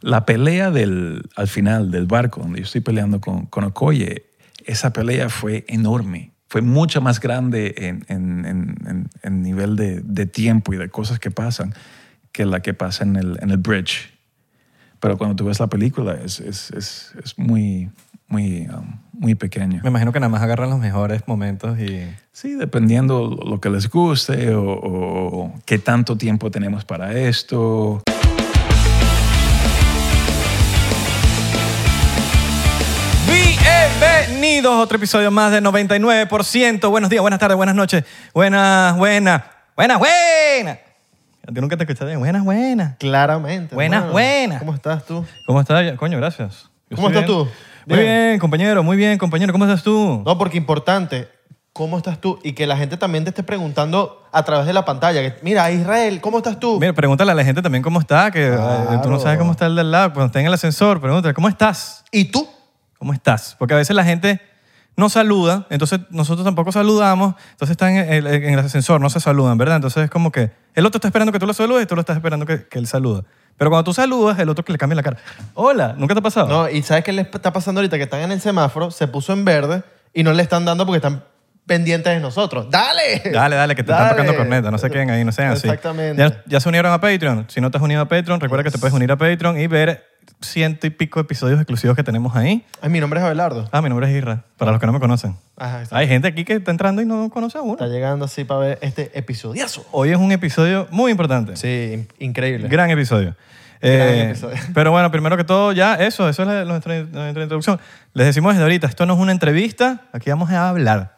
La pelea del, al final del barco, donde yo estoy peleando con, con Okoye, esa pelea fue enorme. Fue mucho más grande en, en- en- en- nivel de, de tiempo y de cosas que pasan que la que pasa en el, en el bridge. Pero cuando tú ves la película es, es, es, es muy, muy, um, muy pequeña. Me imagino que nada más agarran los mejores momentos y... Sí, dependiendo lo que les guste o, o qué tanto tiempo tenemos para esto. Bienvenidos a otro episodio más de 99%. Buenos días, buenas tardes, buenas noches. Buenas, buenas, buenas, buenas. Ti nunca te escuché bien. Buenas, buenas. Claramente. Buenas, hermano. buenas. ¿Cómo estás tú? ¿Cómo estás? Coño, gracias. Yo ¿Cómo estoy estás bien. tú? Muy Bien. bien, compañero, muy bien, compañero. ¿Cómo estás tú? No, porque importante, ¿cómo estás tú? Y que la gente también te esté preguntando a través de la pantalla. que, Mira, Israel, ¿cómo estás tú? Mira, pregúntale a la gente también cómo está, que eh, tú no Claro. sabes cómo está el del lado. Cuando está en el ascensor, pregúntale, ¿cómo estás? ¿Y tú? ¿Cómo estás? Porque a veces la gente no saluda, entonces nosotros tampoco saludamos, entonces están en el, en el ascensor, no se saludan, ¿verdad? Entonces es como que el otro está esperando que tú lo saludes y tú lo estás esperando que, que él saluda. Pero cuando tú saludas, el otro que le cambia la cara. Hola, ¿nunca te ha pasado? No, y ¿sabes qué le está pasando ahorita? Que están en el semáforo, se puso en verde y no le están dando porque están pendientes de nosotros. ¡Dale! Dale, dale, que te están tocando corneta, no se queden ahí, no sean así. Exactamente. Ya, ya se unieron a Patreon. Si no te has unido a Patreon, recuerda que te puedes unir a Patreon y ver ciento y pico episodios exclusivos que tenemos ahí. Ay, mi nombre es Abelardo. Ah, mi nombre es Irra, para los que no me conocen. Ajá, está, Hay gente aquí que está entrando y no conoce a uno. está llegando así para ver este episodiazo. Hoy es un episodio muy importante. Sí, in- increíble. Gran episodio. Gran Eh, episodio. Pero bueno, primero que todo, ya eso, eso es la- nuestra, nuestra introducción. Les decimos desde ahorita, esto no es una entrevista, aquí vamos a hablar.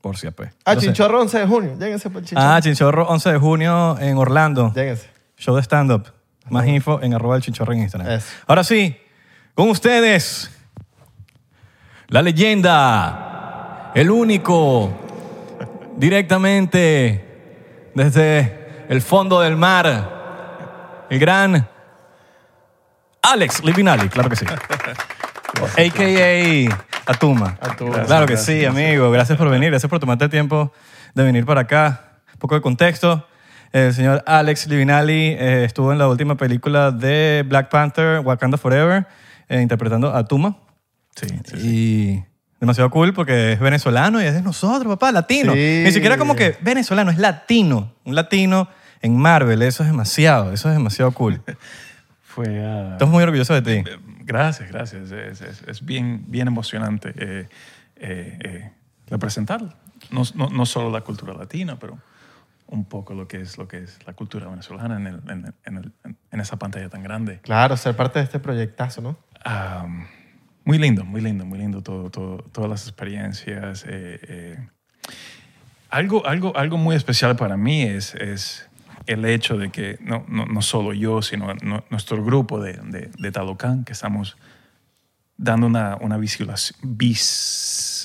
Por si pues. ah, Entonces- Chinchorro 11 de junio. Lléguense por Chinchorro. Ah, Chinchorro, 11 de junio en Orlando. Lléguense. Show de stand-up. Más info en arroba el chinchorro en Instagram. Eso. Ahora sí, con ustedes, la leyenda, el único, directamente desde el fondo del mar, el gran Alex Livinali, claro que sí. A.K.A. Atuma. Atuma. Claro que Gracias, sí, amigo. Gracias por venir. Gracias por tomarte el tiempo de venir para acá. Un poco de contexto. El señor Alex Livinali eh, estuvo en la última película de Black Panther, Wakanda Forever, eh, interpretando a Atuma. Sí, sí, Y demasiado cool porque es venezolano y es de nosotros, papá, latino. Sí. Ni siquiera como que venezolano, es latino. Un latino en Marvel, eso es demasiado, eso es demasiado cool. Fue, Estamos muy orgullosos de ti. eh, gracias, gracias. Es, es- es bien, bien emocionante eh, eh, eh, representar no, no, no solo la cultura latina, pero un poco lo que es, lo que es la cultura venezolana en, el- en, en el- en esa pantalla tan grande. Claro, ser parte de este proyectazo, ¿no? Muy lindo, muy lindo, muy lindo todo, todo- todas las experiencias. eh, eh. Algo, algo, algo muy especial para mí es, es el hecho de que no, no, no solo yo, sino no- nuestro grupo de, de, de Talocán, que estamos dando una, una visualización. Vis,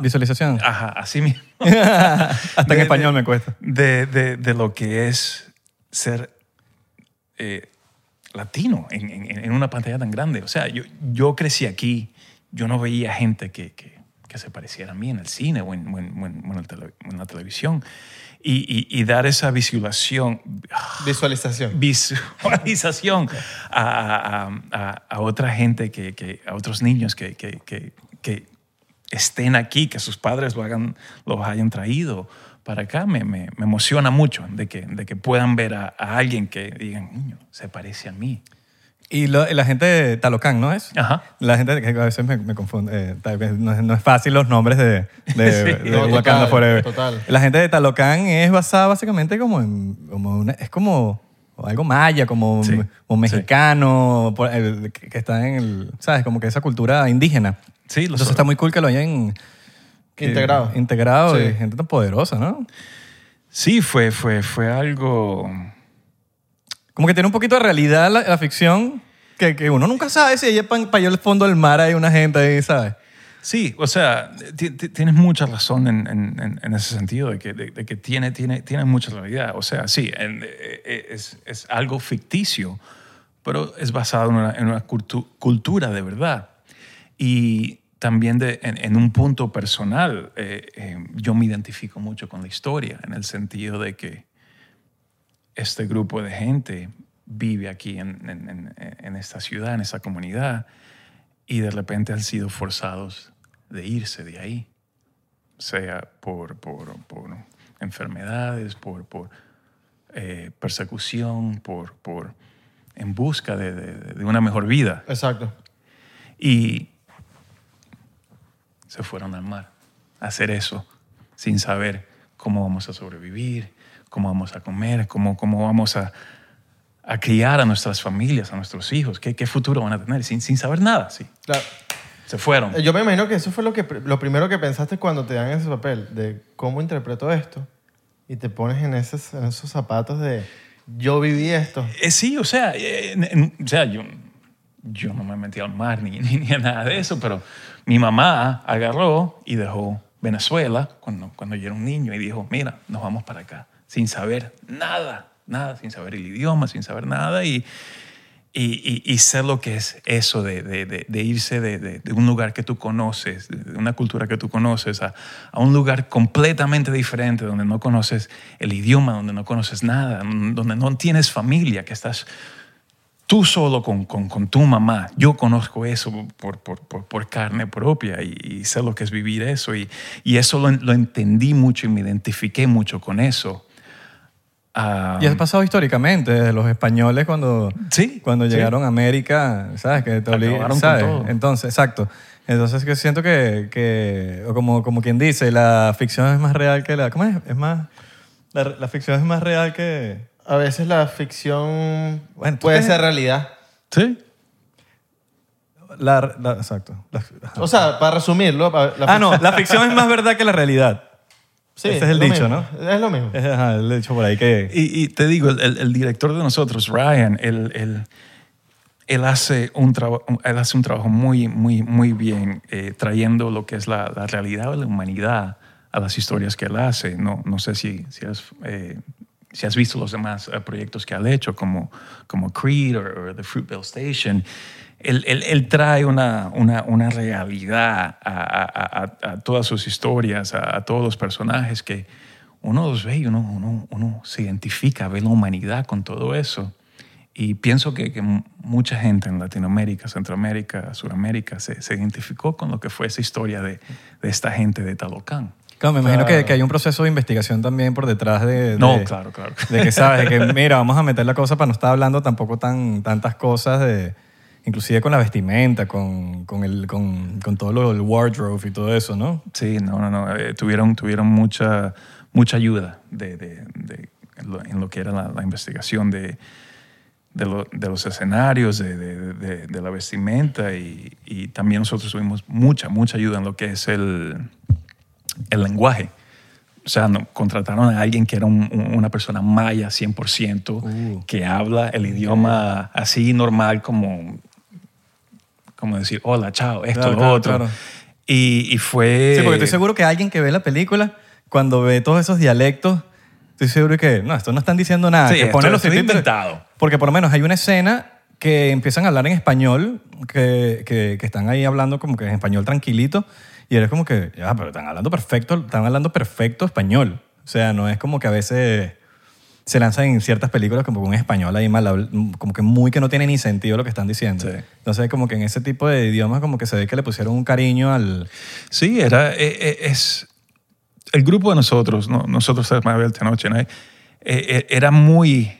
Visualización. ajá, así mismo. Hasta en de- español de- me cuesta. De, de, de lo que es ser eh, latino en, en- en una pantalla tan grande. O sea, yo, yo crecí aquí, yo no veía gente que, que, que se pareciera a mí en el cine o en, o en- o en- en el tele- en la televisión. Y, y- y dar esa visualización, Visualización. visualización a, a- a- a otra gente, que, que- a otros niños que, que- que- que estén aquí, que sus padres lo hagan, los hayan traído para acá, me, me- me emociona mucho de que, de que puedan ver a, a alguien que digan, niño, se parece a mí. Y lo- la gente de Talocán, ¿no es? Ajá. La gente que a veces me, me confunde. eh, tal vez no, es, no es fácil los nombres de, de, Sí. de No, Wakanda total, Forever. total. La gente de Talocán es basada básicamente como en. Como una- es como algo maya, como, Sí, como mexicano, por- el- que que está en el. ¿Sabes? Como que esa cultura indígena. Sí, lo Entonces está muy cool que lo hayan. que- Integrado. Integrado Sí. y gente tan poderosa, ¿no? Sí, fue, fue, fue algo... Como que tiene un poquito de realidad la, la ficción. Que, que uno nunca sabe si allá para allá el fondo del mar hay una gente ahí, ¿sabes? Sí, o sea, ti- ti- tienes mucha razón en, en- en- en ese sentido, de que, de, de que tiene, tiene, tiene mucha realidad. O sea, sí, en- eh, eh, es, es algo ficticio, pero es basado en una, en una cultu- cultura de verdad. Y también de- en, en un punto personal, eh, eh, yo me identifico mucho con la historia, en el sentido de que este grupo de gente vive aquí en, en- en- esta ciudad, en esta comunidad, y de repente han sido forzados de irse de ahí, sea por, por, por enfermedades, por, por eh, persecución, por, por, en busca de, de- de una mejor vida. Exacto. Y se fueron al mar a hacer eso sin saber cómo vamos a sobrevivir, cómo vamos a comer, cómo, cómo vamos a, a criar a nuestras familias, a nuestros hijos, qué, qué futuro van a tener, sin, sin saber nada. Sí. Claro. Se fueron. Yo me imagino que eso fue lo, que, lo primero que pensaste cuando te dan ese papel, de cómo interpreto esto, y te pones en esos, en esos zapatos de yo viví esto. Eh, sí, o sea, eh, o sea yo, yo no me metí al mar ni, ni, ni nada de eso, pero mi mamá agarró y dejó Venezuela cuando, cuando yo era un niño y dijo, mira, nos vamos para acá, sin saber nada, nada, sin saber el idioma, sin saber nada y, y, y, y sé lo que es eso de, de, de, irse de un lugar que tú conoces, de una cultura que tú conoces, a, a un lugar completamente diferente, donde no conoces el idioma, donde no conoces nada, donde no tienes familia, que estás tú solo con, con, con tu mamá. Yo conozco eso por, por, por, por carne propia y, y sé lo que es vivir eso. Y, y eso lo, lo entendí mucho y me identifiqué mucho con eso. Ah, Y has pasado históricamente, desde los españoles cuando, Sí, cuando sí. llegaron a América, ¿sabes? Que te obli- Acabaron con ¿sabes? todo. Entonces, exacto. Entonces que siento que, que como, como quien dice, la ficción es más real que la... ¿Cómo es? Es más... La, la ficción es más real que... A veces la ficción Bueno, puede ser realidad. sí. La, la- exacto. La-. O sea, para resumirlo... la ah, no, la ficción es más verdad que la realidad. Sí, ese es el dicho, mismo. ¿no? Es lo mismo. Es ajá, el dicho por ahí que... Y, y te digo, el, el- el director de nosotros, Ryan, él, él, él hace, un traba- él hace un trabajo muy, muy, muy bien eh, trayendo lo que es la, la realidad de la humanidad a las historias que él hace. No, no sé si, si, has, eh, si has visto los demás eh, proyectos que ha hecho, como, como Creed o The Fruitvale Station. Él, él- él trae una, una, una realidad a, a- a- todas sus historias, a, a todos los personajes que uno los ve y uno, uno, uno se identifica, ve la humanidad con todo eso. Y pienso que, que mucha gente en Latinoamérica, Centroamérica, Suramérica se, se identificó con lo que fue esa historia de, de esta gente de Talocán. Claro, me imagino Claro. que, que hay un proceso de investigación también por detrás de... de- No, claro, claro. De que sabes, de que mira, vamos a meter la cosa para no estar hablando tampoco tan, tantas cosas de... Inclusive con la vestimenta, con, con, el, con, con todo lo, el wardrobe y todo eso, ¿no? Sí, no, no, no. eh, tuvieron, tuvieron mucha, mucha ayuda de, de- de- en, lo, que era la, la investigación de, de, lo- de los escenarios, de, de- de- de la vestimenta y, y también nosotros tuvimos mucha, mucha ayuda en lo que es el, el lenguaje. O sea, no, contrataron a alguien que era un- un- una persona maya 100%, Uh. que habla el idioma así normal como, como decir, hola, chao, esto, Claro, lo claro, otro. claro. Y, y fue... Sí, porque estoy seguro que alguien que ve la película, cuando ve todos esos dialectos, estoy seguro que, no, esto no están diciendo nada. Sí, que esto- ponen los esto es subtítulos. inventado. Porque por lo menos hay una escena que empiezan a hablar en español, que, que, que están ahí hablando como que en español tranquilito, y eres como que, ya, pero están hablando perfecto, están hablando perfecto español. O sea, no es como que a veces se lanzan en ciertas películas como con un español ahí mal, como que muy que no tiene ni sentido lo que están diciendo. Sí. Entonces, como que en ese tipo de idiomas como que se ve que le pusieron un cariño al... Sí, era, eh, eh, es, el grupo de nosotros, ¿no? nosotros de Mabel Tenoche, ¿no? Eh, era muy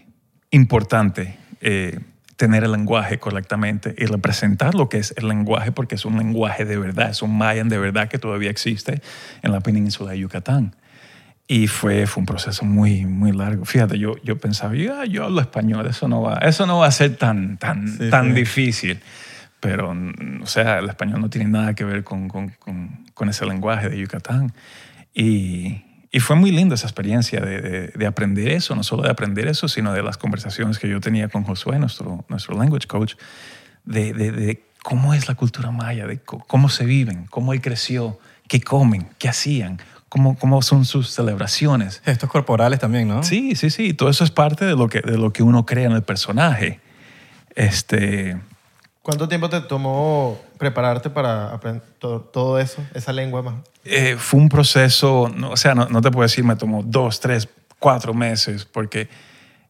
importante eh, tener el lenguaje correctamente y representar lo que es el lenguaje, porque es un lenguaje de verdad, es un mayan de verdad que todavía existe en la península de Yucatán. Y fue, fue un proceso muy, muy largo. Fíjate, yo, yo pensaba, yo, yo hablo español, eso no va, eso no va a ser tan, tan, Sí, tan sí. difícil. Pero, mm, o sea, el español no tiene nada que ver con, con, con, con ese lenguaje de Yucatán. Y, y fue muy linda esa experiencia de, de, de aprender eso, no solo de aprender eso, sino de las conversaciones que yo tenía con Josué, nuestro, nuestro language coach, de, de, cómo es la cultura maya, de cómo se viven, cómo él creció, qué comen, qué hacían, cómo, cómo son sus celebraciones. Gestos corporales también, ¿no? Sí, sí, sí. Todo eso es parte de lo que, de lo que uno crea en el personaje. Este, ¿Cuánto tiempo te tomó prepararte para aprender todo, todo eso, esa lengua más? eh, fue un proceso, no, o sea, no, no te puedo decir, me tomó dos, tres, cuatro meses, porque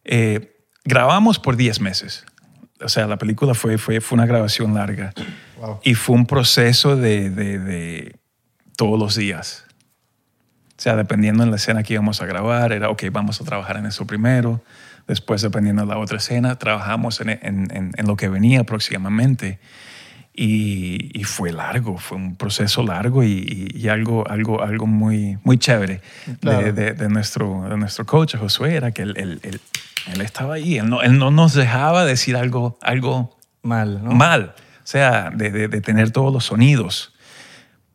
eh, grabamos por 10 meses. O sea, la película fue, fue, fue una grabación larga. Wow. Y fue un proceso de, de- de todos los días. O sea, dependiendo en la escena que íbamos a grabar, era, ok, vamos a trabajar en eso primero. Después, dependiendo de la otra escena, trabajamos en, en- en- en lo que venía próximamente. Y, y fue largo, fue un proceso largo y, y- algo, algo, algo muy, muy chévere Claro. de, de- de nuestro, de nuestro coach, Josué, era que él, él- él- él estaba ahí. Él no, él no nos dejaba decir algo, algo Mal, ¿no? mal. O sea, de, de- de tener todos los sonidos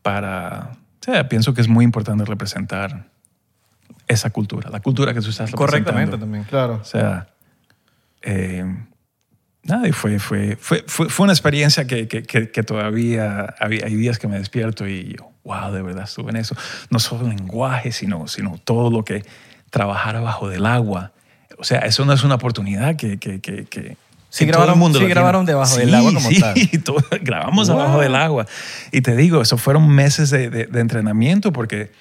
para... O sea, pienso que es muy importante representar esa cultura, la cultura que tú estás. Correctamente también. Claro. O sea, eh, nada, y fue, fue, fue, fue, fue una experiencia que, que, que, que todavía había, hay días que me despierto y yo, wow, de verdad estuve en eso. No solo lenguaje, sino, sino todo lo que trabajar abajo del agua. O sea, eso no es una oportunidad que... que, que, que Sí grabaron- mundo sí grabaron debajo del Sí, agua como sí, tal. todo- grabamos Wow. abajo del agua. Y te digo, eso fueron meses de, de- de entrenamiento porque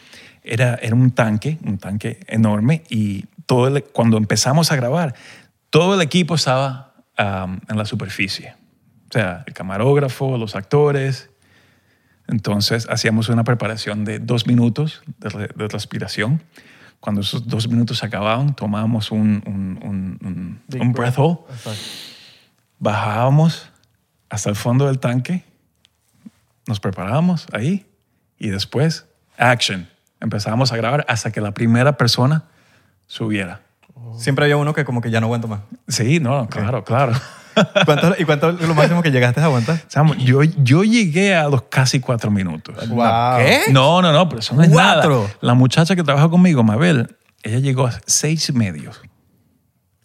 era, era un tanque, un tanque enorme y todo el- cuando empezamos a grabar, todo el equipo estaba am, en la superficie. O sea, el camarógrafo, los actores. Entonces hacíamos una preparación de dos minutos de, re- de respiración. Cuando esos dos minutos se acababan, tomábamos un, un, un- un- un breath hold bajábamos hasta el fondo del tanque, nos preparábamos ahí y después, action. Empezábamos a grabar hasta que la primera persona subiera. Siempre había uno que como que ya no aguanto más. Sí, no, claro, claro. ¿Cuánto- ¿Y cuánto es lo máximo que llegaste a aguantar? Yo, yo llegué a los casi cuatro minutos. Wow. ¿Qué? No, no, no, pero eso no es ¿Cuatro? nada. La muchacha que trabaja conmigo, Mabel, ella llegó a seis y medio.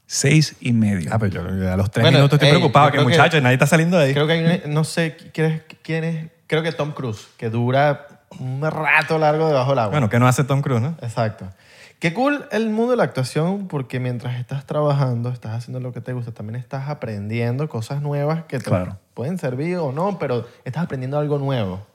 Seis y medio. Ah, pero yo a los tres Bueno, minutos estoy ey, preocupado. Que creo que- muchacho, nadie está saliendo de ahí. Creo que hay un, no sé quién es, quién es, creo que Tom Cruise, que dura un rato largo debajo del agua. Bueno, que no hace Tom Cruise, ¿no? Exacto. Qué cool el mundo de la actuación porque mientras estás trabajando, estás haciendo lo que te gusta, también estás aprendiendo cosas nuevas que te Claro. pueden servir o no, pero estás aprendiendo algo nuevo.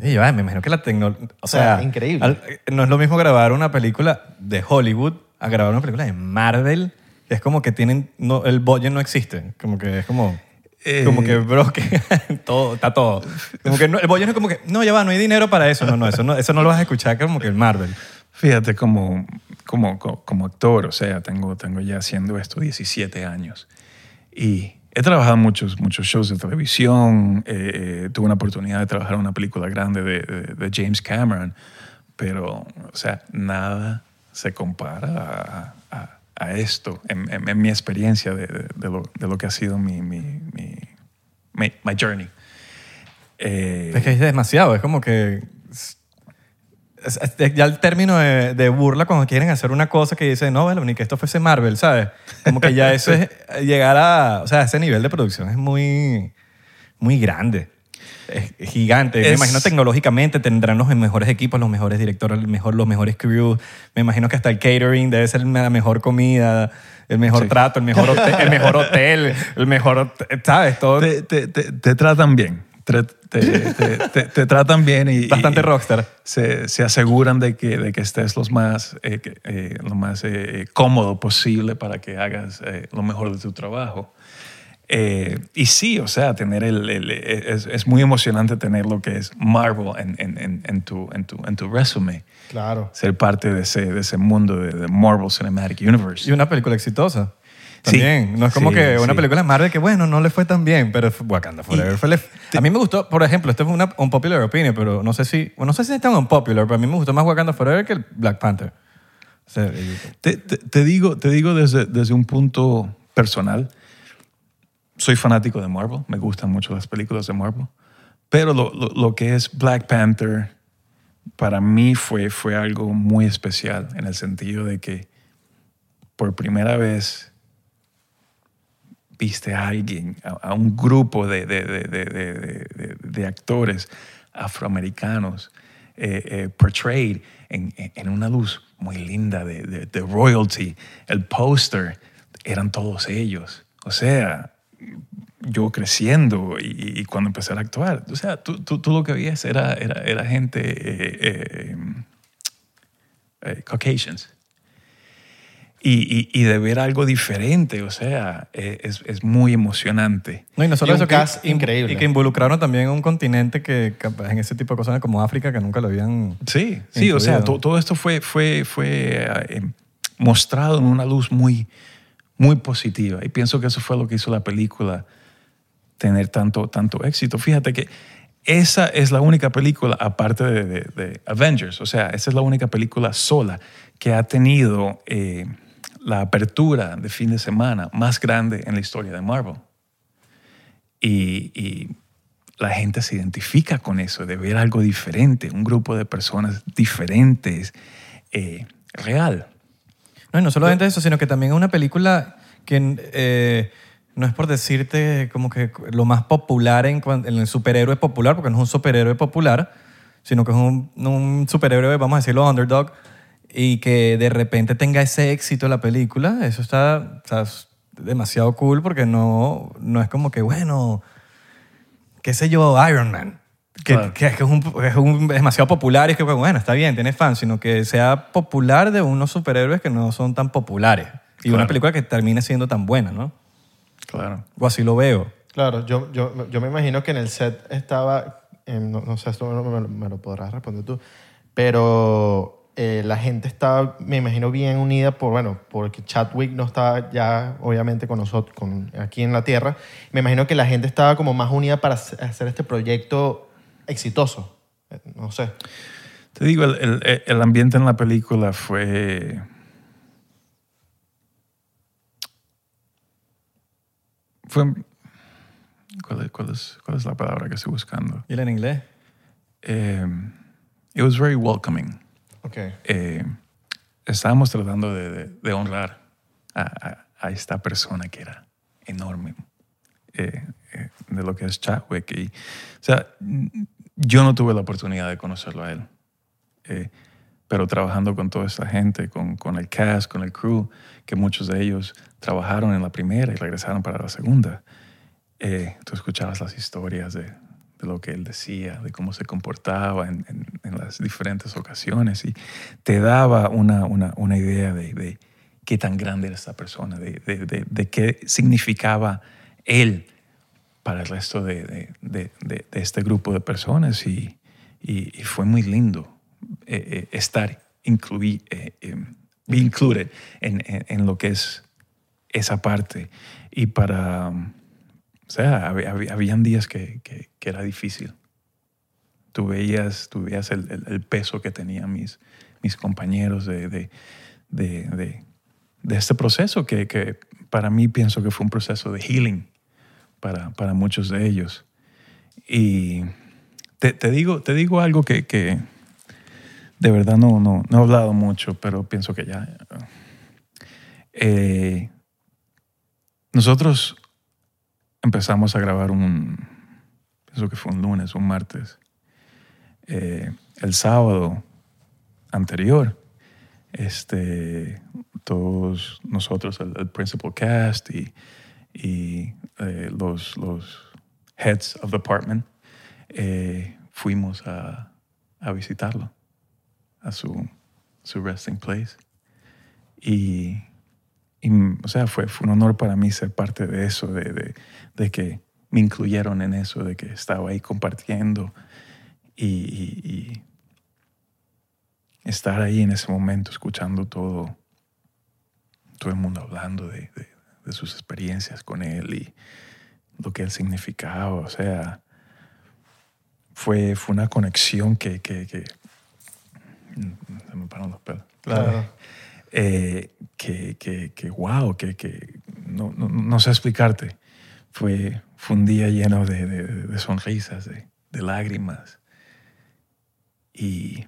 Sí, yo, ay, me imagino que la tecnología... O, O sea, sea, increíble. al- no es lo mismo grabar una película de Hollywood a grabar una película de Marvel. Es como que tienen... No, el budget no existe. Como que es como... Eh. Como que, bro, que todo, está todo. Como que no, el no es como que, no, ya va, no hay dinero para eso. No, no, eso no, eso no lo vas a escuchar como que el Marvel. Fíjate, como, como, co- como actor, o sea, tengo, tengo ya haciendo esto 17 años. Y he trabajado en muchos, muchos shows de televisión. eh, eh, tuve una oportunidad de trabajar en una película grande de, de- de James Cameron. Pero, o sea, nada se compara a, a- esto en, en- en mi experiencia de, de- de lo, de lo que ha sido mi, mi, mi, my journey. Eh, Es que es demasiado, es como que... es- es- ya el término de, de burla cuando quieren hacer una cosa que dicen, no, bueno, ni que esto fuese Marvel, ¿sabes? Como que ya eso es llegar a... O sea, ese nivel de producción es muy, muy grande. Es es gigante. Me imagino tecnológicamente tendrán los mejores equipos, los mejores directores, el mejor, los mejores crews. Me imagino que hasta el catering debe ser la mejor comida, el mejor Sí. trato, el mejor, hotel, el mejor hotel, el mejor... ¿Sabes? Todo te, te- te- te tratan bien. Te, te- tratan bien y... bastante y- rockstar. se, se aseguran de que, de que estés los más, eh, eh, lo más eh, cómodo posible para que hagas eh, lo mejor de tu trabajo. Eh, y sí, o sea, tener el, el- es, es muy emocionante tener lo que es Marvel en, en, en, en tu, en, tu, en tu resume. Claro. Ser parte de ese, de ese mundo de, de Marvel Cinematic Universe. Y una película exitosa. Sí. También. No es como Sí, que una sí. película de Marvel que, bueno, no le fue tan bien, pero Wakanda Forever fue le- A mí me gustó, por ejemplo, esto es una unpopular opinion, pero no sé si, bueno, no sé si es tan unpopular, pero a mí me gustó más Wakanda Forever que el Black Panther. O sea, Te, te- te digo, te digo desde, desde un punto personal. Soy fanático de Marvel, me gustan mucho las películas de Marvel, pero lo, lo- que es Black Panther para mí fue, fue algo muy especial en el sentido de que por primera vez viste a alguien, a, un grupo de, de- de- de- actores afroamericanos eh, eh, portrayed en, en- una luz muy linda de royalty. El póster eran todos ellos. O sea, yo creciendo y, y cuando empecé a actuar, o sea, tú, tú- tú lo que veías era, era, era gente eh, eh, eh, Caucasians. y, y- y de ver algo diferente, o sea, eh, es, es muy emocionante. No, y no solo eso, que, in- increíble. Y que involucraron también un continente que en ese tipo de cosas como África que nunca lo habían... Sí, sí, o sea, todo esto fue, fue, fue mostrado en una luz muy, muy positiva. Y pienso que eso fue lo que hizo la película tener tanto, tanto éxito. Fíjate que esa es la única película, aparte de, de- Avengers, o sea, esa es la única película sola que ha tenido eh, la apertura de fin de semana más grande en la historia de Marvel. Y, y la gente se identifica con eso, de ver algo diferente, un grupo de personas diferentes, eh, real. No, y no solamente eso, sino que también es una película que eh, no es por decirte como que lo más popular en, cuan- en el superhéroe popular, porque no es un superhéroe popular, sino que es un, un superhéroe, vamos a decirlo, underdog, y que de repente tenga ese éxito la película, eso está, está demasiado cool porque no, no es como que, bueno, qué sé yo, Iron Man. Que, Claro. que es, que es un, es un- demasiado popular y es que, bueno, está bien, tiene fans, sino que sea popular de unos superhéroes que no son tan populares. Y una Claro. película que termine siendo tan buena, ¿no? Claro. O así lo veo. Claro, yo, yo, yo me imagino que en el set estaba, em, no, no sé, esto me, lo- me lo podrás responder tú, pero eh, la gente estaba, me imagino, bien unida por, bueno, porque Chadwick no estaba ya, obviamente, con nosotros, con, aquí en la Tierra. Me imagino que la gente estaba como más unida para hacer este proyecto exitoso. No sé. Te digo, el, el- el ambiente en la película fue... Fue... ¿Cuál es, cuál es- cuál es la palabra que estoy buscando? ¿Y en inglés? Eh, it was very welcoming. Ok. eh, estábamos tratando de, de- de honrar a, a- a esta persona que era enorme, eh, eh, de lo que es Chadwick. Y, o sea, yo no tuve la oportunidad de conocerlo a él, eh, pero trabajando con toda esta gente, con, el cast, con el crew, que muchos de ellos trabajaron en la primera y regresaron para la segunda, eh, tú escuchabas las historias de, lo que él decía, de cómo se comportaba en, las diferentes ocasiones y te daba una, idea de, qué tan grande era esta persona, de qué significaba él para el resto de, de- de- de- este grupo de personas y, y- y fue muy lindo eh, eh, estar incluí, eh, be included en, en- en lo que es esa parte y para o sea, hab- hab- habían días que, que- que era difícil. Tú veías, tú veías el, el- el peso que tenían mis, mis compañeros de, de- de- de este proceso que, que para mí pienso que fue un proceso de healing para, para muchos de ellos. Y te, te digo, te digo algo que, que de verdad no, no, no he hablado mucho, pero pienso que ya... eh, nosotros empezamos a grabar un, pienso que fue un lunes, un martes. Eh, el sábado anterior, este, todos nosotros, el, el principal cast y, y, eh, los, los heads of department, eh, fuimos a, a visitarlo, a su, su resting place. Y y, o sea, fue, fue un honor para mí ser parte de eso, de, de- de que me incluyeron en eso, de que estaba ahí compartiendo y, y- y estar ahí en ese momento escuchando todo, todo el mundo hablando de, de- de sus experiencias con él y lo que él significaba. O sea, fue, fue una conexión que, que, que- se me paran los pelos Claro. eh, que, que, que wow, que, que no, no, no sé explicarte. Fue, fue un día lleno de, de- de sonrisas, de, de lágrimas. Y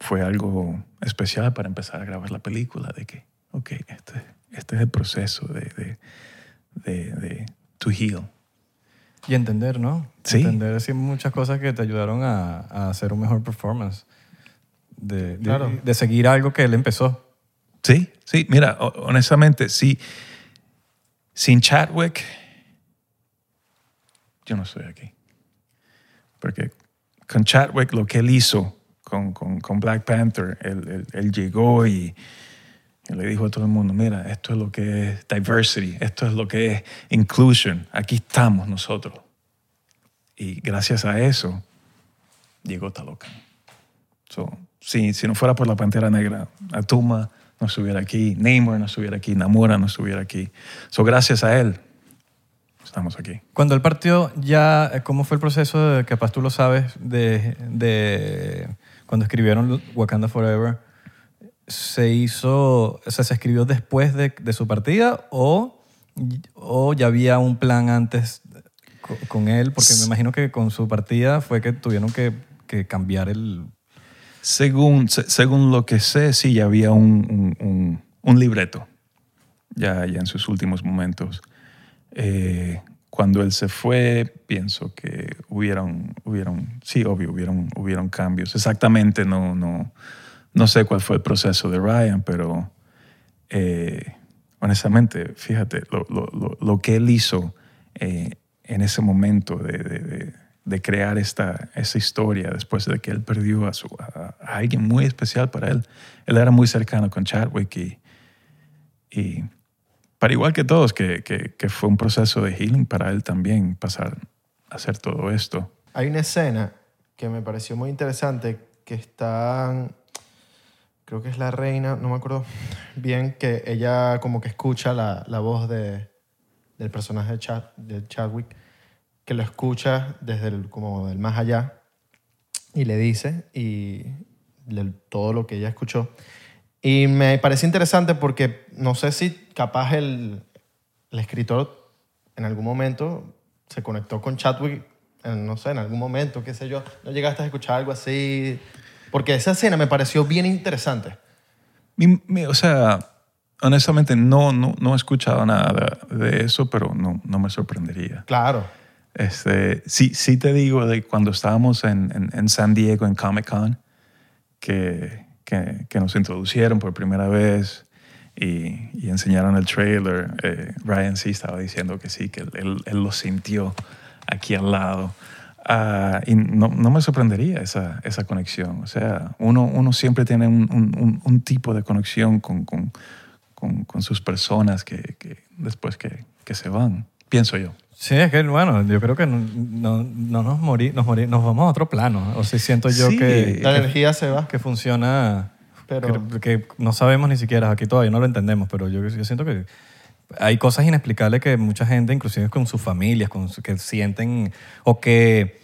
fue algo especial para empezar a grabar la película, de que, ok, este, este es el proceso de, de, de, de to heal. Y entender, ¿no? Sí. Entender sí, muchas cosas que te ayudaron a, a hacer un mejor performance. De, de- Claro. de seguir algo que él empezó. Sí, sí, mira, ho- honestamente, sí, sin Chadwick, yo no estoy aquí. Porque con Chadwick, lo que él hizo con, con- con Black Panther, él, él- él llegó y Y le dijo a todo el mundo, mira, esto es lo que es diversity, esto es lo que es inclusion, aquí estamos nosotros. Y gracias a eso llegó Talocan. So, si, si no fuera por la Pantera Negra, Atuma no estuviera aquí, Neymar no estuviera aquí, Namora no estuviera aquí. So, gracias a él, estamos aquí. Cuando él partió, ya, eh, ¿cómo fue el proceso? De, capaz tú lo sabes, de, de cuando escribieron Wakanda Forever. ¿Se hizo, o sea, se escribió después de, de su partida o, o ya había un plan antes co- con él? Porque me imagino que con su partida fue que tuvieron que, que cambiar el... Según, se- según lo que sé, sí, ya había un, un- un- un libreto, ya, ya en sus últimos momentos. Eh, cuando él se fue, pienso que hubieron, hubieron sí, obvio, hubieron, hubieron cambios. Exactamente no, no, no sé cuál fue el proceso de Ryan, pero eh, honestamente, fíjate, lo, lo- lo- que él hizo eh, en ese momento de, de- de- de crear esta, esta historia después de que él perdió a, su, a, a alguien muy especial para él. Él era muy cercano con Chadwick y, y para igual que todos, que, que- que fue un proceso de healing para él también pasar a hacer todo esto. Hay una escena que me pareció muy interesante que están, creo que es la reina, no me acuerdo bien, que ella como que escucha la, la voz de, del personaje de, Chad, de Chadwick, que lo escucha desde el, como del más allá y le dice y todo lo que ella escuchó. Y me parece interesante porque no sé si capaz el, el escritor en algún momento se conectó con Chadwick, en, no sé, en algún momento, qué sé yo. ¿No llegaste a escuchar algo así? Porque esa escena me pareció bien interesante. Mi- mi- o sea, honestamente no, no, no he escuchado nada de eso, pero no, no me sorprendería. Claro. Este, sí, sí te digo de cuando estábamos en, en, en San Diego en Comic Con, que, que, que nos introducieron por primera vez y, y enseñaron el trailer, eh, Ryan sí estaba diciendo que sí, que él, él- él lo sintió aquí al lado. Ah, y no, no me sorprendería esa, esa conexión. O sea, uno, uno siempre tiene un, un- un- un tipo de conexión con, con, con, con sus personas que, que después que, que se van, pienso yo. Sí, es que, bueno, yo creo que no, no, no nos morí, nos morí, nos vamos a otro plano. O sea, siento yo Sí. que, La que, energía se va. que funciona, Pero- que, que no sabemos ni siquiera, aquí todavía no lo entendemos, pero yo, yo siento que hay cosas inexplicables que mucha gente, inclusive con sus familias, con su- que sienten, o que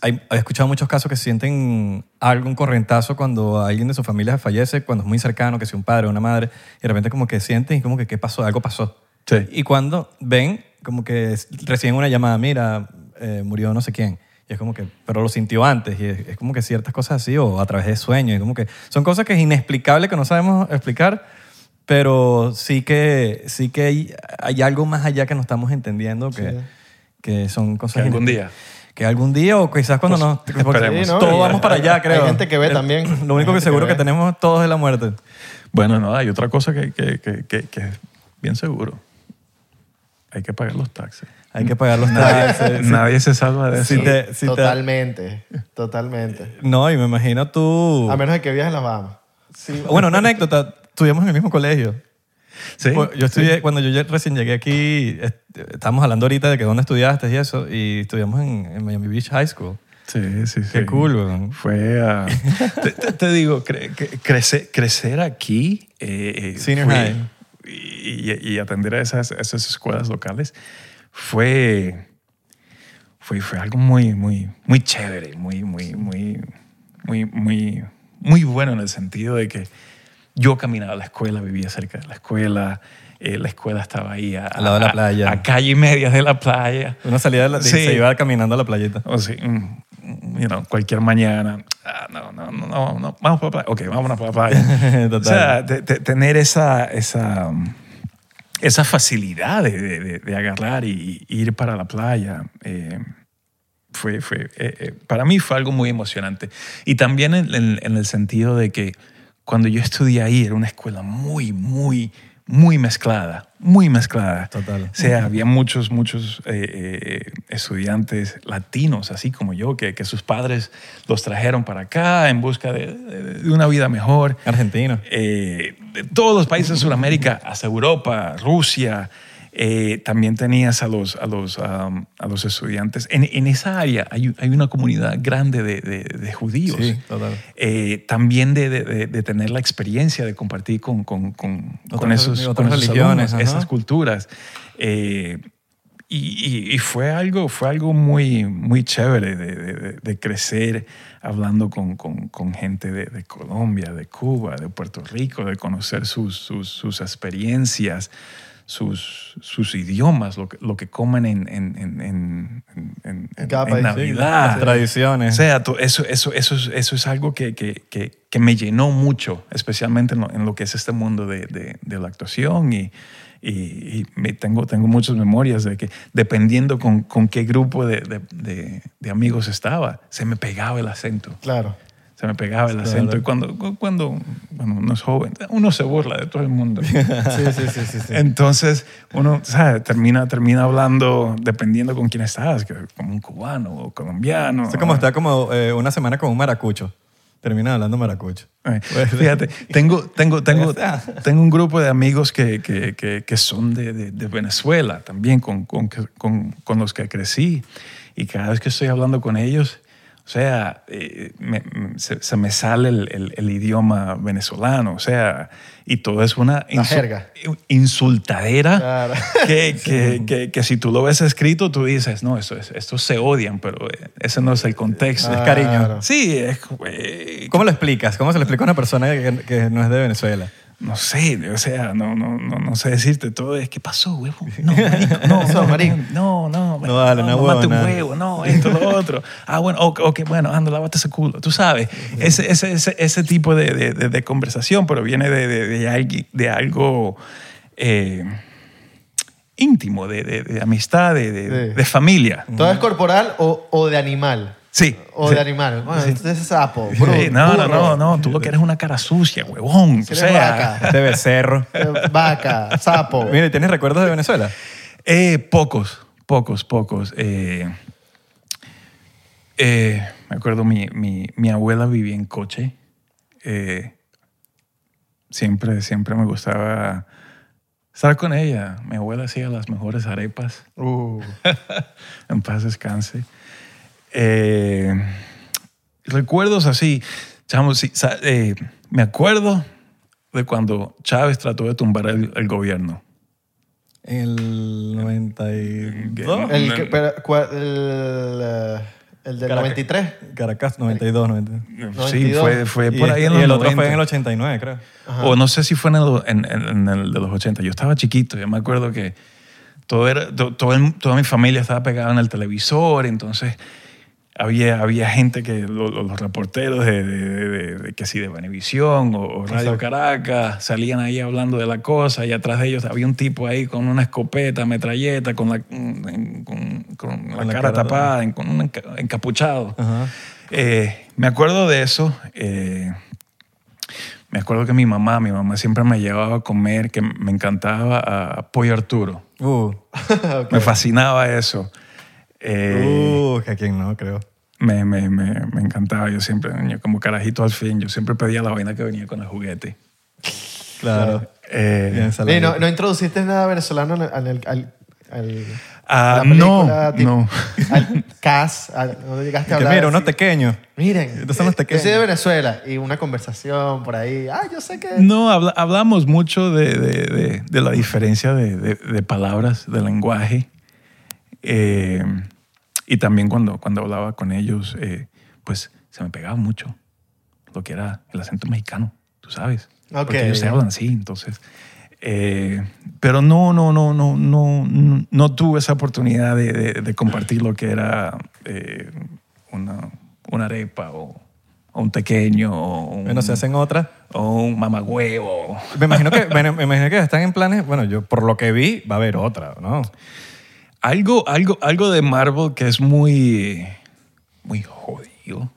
hay, he escuchado muchos casos que sienten algún correntazo cuando alguien de su familia fallece, cuando es muy cercano, que sea un padre o una madre, y de repente como que sienten y como que, ¿qué pasó? Algo pasó. Sí. Y cuando ven, como que reciben una llamada, mira, eh, murió no sé quién. Y es como que, pero lo sintió antes. Y es, es como que ciertas cosas así, o a través de sueños. Y como que son cosas que es inexplicable, que no sabemos explicar, pero sí que, sí que hay, hay algo más allá que no estamos entendiendo, que, Sí. que son cosas... Que algún día. Que algún día, o quizás cuando nos... porque esperemos. Sí, ¿no? Todos Y vamos hay- para allá, hay creo. gente que ve también. Lo único Hay que seguro que que, tenemos todos es la muerte. Bueno, no, hay otra cosa que, que, que, que, que es bien seguro. Hay que pagar los taxes. Hay que pagar los Nadie, taxes. Sí. nadie se salva de eso. Sí, te- sí te- totalmente, totalmente. No, y me imagino tú... A menos de que viajes en las Bahamas. Bueno, una anécdota. Estudiamos en el mismo colegio. Sí, Pues, Yo estudié, cuando yo recién llegué aquí, est- estábamos hablando ahorita de que dónde estudiaste y eso, y estudiamos en, en Miami Beach High School. sí, sí. sí. Qué cool, weón. Fue, ah, te, te- te digo, cre- crecer, crecer aquí eh, eh, Senior fue- high. Y, y atender a esas, esas escuelas locales fue, fue, fue algo muy, muy, muy chévere, muy, muy, muy, muy, muy, muy bueno en el sentido de que yo caminaba a la escuela, vivía cerca de la escuela, eh, la escuela estaba ahí a, Al lado de la a- playa. a calle y media de la playa. Una salida de la, Sí. se iba caminando a la playita. O sí, mm, you know, cualquier mañana. Ah, no, no, no, no, no, vamos para la playa. Ok, vámonos para la playa. Total. O sea, tener esa, esa, um, esa facilidad de, de- de- de agarrar y, y ir para la playa. eh, fue, fue, eh, eh, para mí fue algo muy emocionante. Y también en, en- en el sentido de que cuando yo estudié ahí era una escuela muy, muy, muy mezclada, muy mezclada. Total. O sea, había muchos, muchos eh, eh, estudiantes latinos, así como yo, que, que sus padres los trajeron para acá en busca de, una vida mejor. Argentino. Eh, de todos los países de Sudamérica, hasta Europa, Rusia. Eh, también tenías a los, a los, um, a los estudiantes. En, en esa área hay, hay una comunidad grande de, de- de judíos. Sí, total. Eh, también de, de- tener la experiencia de compartir con, con, con, Otras- con esos, con esos religiones, alumnos, esas culturas. Eh, y, y- y fue algo, fue algo muy, muy chévere de, de- de crecer hablando con, con- con gente de, de Colombia, de Cuba, de Puerto Rico, de conocer sus, sus, sus experiencias, sus, sus idiomas, lo que, lo que comen en, en, en, en- en- sí, Navidad. las tradiciones. O sea, eso, eso, eso, es, eso es algo que, que, que, que me llenó mucho, especialmente en lo, en lo que es este mundo de, de, de la actuación y, y, y me tengo, tengo muchas memorias de que dependiendo con, con qué grupo de, de, de- de amigos estaba, se me pegaba el acento. Claro. Se me pegaba el Claro. acento. Y cuando, cuando, cuando uno es joven, uno se burla de todo el mundo. Sí, sí, sí, sí. sí. Entonces, uno ¿sabe? Termina, termina hablando dependiendo con quién estás, que como un cubano o colombiano. Es como estar como eh, una semana con un maracucho. Termina hablando maracucho. Eh, Fíjate, tengo, tengo, tengo, tengo un grupo de amigos que, que, que, que son de, de, de Venezuela también, con, con, con, con los que crecí. Y cada vez que estoy hablando con ellos, o sea, eh, me- se, se me sale el, el- el idioma venezolano, o sea, y todo es una La jerga. insultadera Claro. que, que, que, que si tú lo ves escrito, tú dices, no, esto es, estos se odian, pero eh, ese no es el contexto. Es cariño. Claro. Sí, es, eh, ¿Cómo lo explicas? ¿Cómo se le explica a una persona que, que no es de Venezuela? No sé, o sea, no, no, no, no sé decirte todo. Es, ¿qué pasó, huevo? No, marico, no, no, marico? no, no, No, dale, no, huevo, mate un huevo, no, esto, lo otro. Ah, bueno, ok, ok, bueno, anda, lávate ese culo. Tú sabes, ese, ese, ese, ese tipo de, de, de- de conversación, pero viene de, de, algo eh, íntimo, de, amistad, de familia. ¿Todo es corporal o, o de animal? Sí. O sí. de animal. Bueno, Sí. este es sapo, Sí, no, no, burro, no, no, tú lo que eres una cara sucia, huevón. O eres sea, vaca. De becerro. Vaca, sapo. Mire, ¿tienes recuerdos de Venezuela? Eh, pocos, pocos, pocos. Eh, eh, me acuerdo, mi, mi, mi abuela vivía en coche. Eh, siempre, siempre me gustaba estar con ella. Mi abuela hacía las mejores arepas. Uh, en paz descanse. Eh, recuerdos así, sa- eh, me acuerdo de cuando Chávez trató de tumbar el, el gobierno. En el 92. el, que- pero, ¿cuál- el, eh, el del Caracas. 93. Caracas, 92, 92. Sí, 92. fue, fue Y por el- ahí en y los el otro 90. fue en el 89, creo. O no sé si fue en el, en, en- el de los 80. Yo estaba chiquito. Yo me acuerdo que todo era, to- todo el- toda mi familia estaba pegada en el televisor. Entonces había, había gente que, lo- lo- los reporteros de, de- de- de- que sí, de Venevisión o, o Radio Exacto. Caracas salían ahí hablando de la cosa y atrás de ellos había un tipo ahí con una escopeta, metralleta, con la, con, con la la cara cara tapada, en- con un enca- encapuchado. Eh, me acuerdo de eso. eh, me acuerdo que mi mamá, mi mamá siempre me llevaba a comer, que me encantaba a Pollo Arturo. Uh. Me fascinaba eso. Eh, uh, que a quien no, creo. me, me, me, me encantaba. Yo siempre, yo como carajito al fin, yo siempre pedía la vaina que venía con el juguete. Claro. Eh, saladito. no, no introduciste nada venezolano en el- al, al, al- al- Ah, a la película, no, tipo- no. Al cast, al- no llegaste a Que hablar. mira, unos pequeños. Miren, Estos son los eh, yo pequeños. soy de Venezuela y una conversación por ahí. Ah, yo sé que. No, habla- hablamos mucho de, de- de- de la diferencia de, de- de palabras, de lenguaje. Eh, y también cuando, cuando hablaba con ellos, eh, pues se me pegaba mucho lo que era el acento mexicano, tú sabes. Ok. Porque ellos se hablan así, entonces. eh, pero no, no, no, no, no, no, no tuve esa oportunidad de, de- de compartir lo que era eh, una, una arepa o, o un pequeño o un, Bueno, se hacen otras. o un mamagüevo. Me imagino que, me imagino que están en planes. Bueno, yo por lo que vi, va a haber otra, ¿no? Algo, algo, algo de Marvel que es muy, muy jodido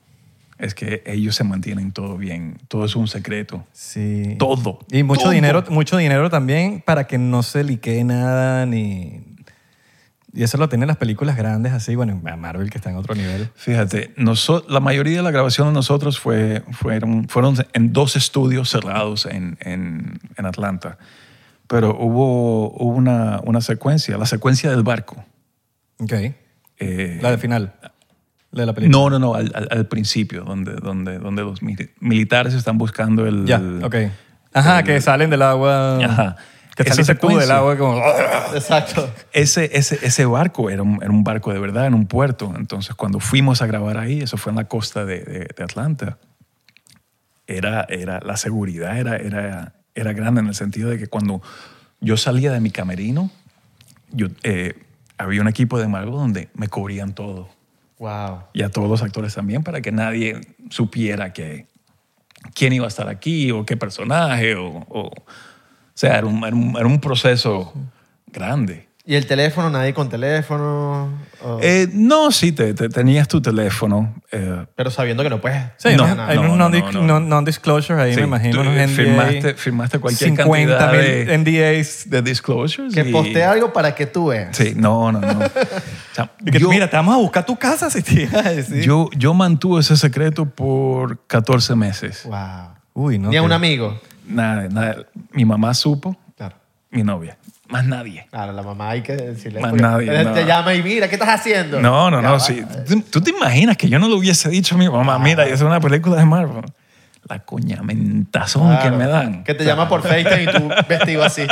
es que ellos se mantienen todo bien. Todo es un secreto. Sí. Todo. Y mucho todo. dinero, mucho dinero también para que no se liquee nada ni... Y eso lo tienen las películas grandes así, bueno, Marvel que está en otro nivel. Fíjate, la mayoría de la grabación de nosotros fue, fueron, fueron en dos estudios cerrados en, en- en Atlanta. Pero hubo, hubo una, una secuencia, la secuencia del barco. Ok. Eh, La de final. La de la película. no, no, no, al, al- al principio, donde, donde, donde los mili- militares están buscando el... Ya, ok. Ajá, que salen del agua. Ajá. Que saliste tú del agua como... Exacto. Ese, ese, ese barco era un, era un barco de verdad en un puerto. Entonces, cuando fuimos a grabar ahí, eso fue en la costa de, de- de Atlanta, era, era, la seguridad era, era, era grande en el sentido de que cuando yo salía de mi camerino, yo, eh, había un equipo de Marvel donde me cubrían todo. Wow. Y a todos los actores también, para que nadie supiera que, quién iba a estar aquí o qué personaje. O, o, o sea, era un, era un- era un proceso grande. ¿Y el teléfono? ¿Nadie con teléfono? O- Eh, no, sí, te, te- tenías tu teléfono. eh, pero sabiendo que no puedes. Sí, hay No, hay no, unos no, non-dis- no, no. non- non-disclosure ahí, sí, me imagino. tú, unos eh, NDA, firmaste, firmaste cualquier 50 cantidad mil de, NDAs. de disclosures. Que y- postee algo para que tú veas. Sí, no, no, no. O sea, Y que, yo, mira, te vamos a buscar tu casa si te iba a decir. yo, yo mantuve ese secreto por 14 meses. Wow. Uy, no. Ni a que- un amigo. Nada, nada. Mi mamá supo, Claro. mi novia. Más nadie. Claro, la mamá hay que decirle. Más nadie, él no. Te llama y mira, ¿qué estás haciendo? No, no, Ya no. va. Sí. ¿Tú, tú te imaginas que yo no le hubiese dicho a mi mamá, mira, yo soy una película de Marvel? La coñamentazón que me dan. Que te llama por FaceTime y tú vestido así.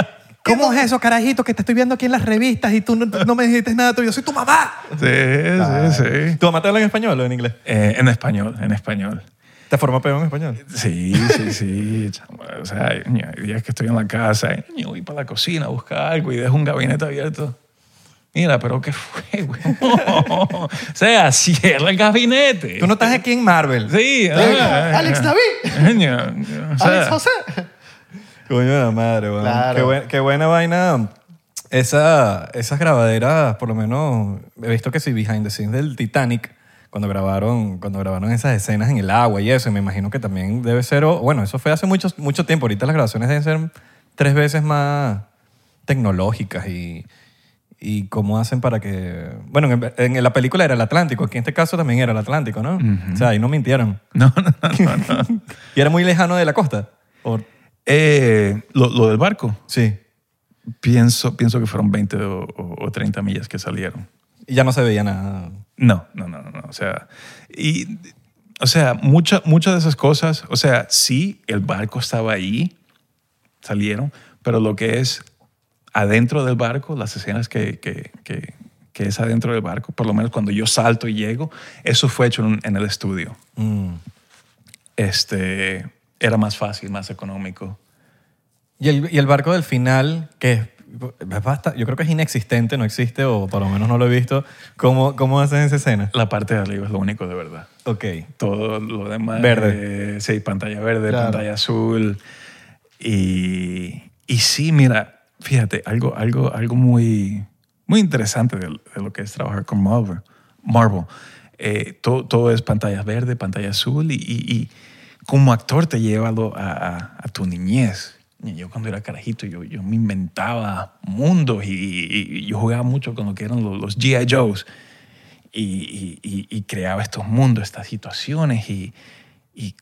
¿Cómo es eso, carajito, que te estoy viendo aquí en las revistas y tú no, no me dijiste nada? Tú, yo soy tu mamá. Sí, sí, sí. ¿Tu mamá te habla en español o en inglés? Eh, en español, en español. ¿Te formó peor en español? Sí, sí, sí. chamo. O sea, hay días que estoy en la casa y voy para la cocina a buscar algo y dejo un gabinete abierto. Mira, pero ¿qué fue, güey? o sea, cierra el gabinete. Tú no estás aquí en Marvel. Sí. Ah, Alex David. Coño, o sea, Alex José. Coño de la madre, weón. Claro. Qué, buen- qué buena vaina. Esa, esas grabaderas, por lo menos, he visto que sí, behind the scenes del Titanic, cuando grabaron, cuando grabaron esas escenas en el agua y eso, y me imagino que también debe ser, bueno, eso fue hace mucho, mucho tiempo. Ahorita las grabaciones deben ser tres veces más tecnológicas y, y cómo hacen para que... Bueno, en, en la película era el Atlántico, aquí en este caso también era el Atlántico, ¿no? O sea, ahí no mintieron. no, no, no, no. ¿Y era muy lejano de la costa? ¿O- Eh, lo, lo del barco, Sí. pienso, pienso que fueron 20 o, o- o 30 millas que salieron. Y ya no se veía nada. No, no, no, no. O sea, y, o sea, mucha- muchas de esas cosas, o sea, sí, el barco estaba ahí, salieron, pero lo que es adentro del barco, las escenas que, que, que, que es adentro del barco, por lo menos cuando yo salto y llego, eso fue hecho en, en el estudio. Mm. Este, era más fácil, más económico. Y el, y el barco del final, que basta- yo creo que es inexistente, no existe, o por lo menos no lo he visto. ¿Cómo, cómo hacen esa escena? La parte de arriba es lo único de verdad. Ok. Todo lo demás. Verde. eh, sí, pantalla verde, Claro. pantalla azul. Y, y sí, mira, fíjate, algo, algo, algo muy, muy interesante de, de lo que es trabajar con Marvel. Marvel. Eh, todo, todo es pantalla verde, pantalla azul y, y- y como actor te lleva a- a tu niñez. Yo cuando era carajito, yo, yo me inventaba mundos y, y- y yo jugaba mucho con lo que eran los, los G.I. Joes y, creaba estos mundos, estas situaciones y,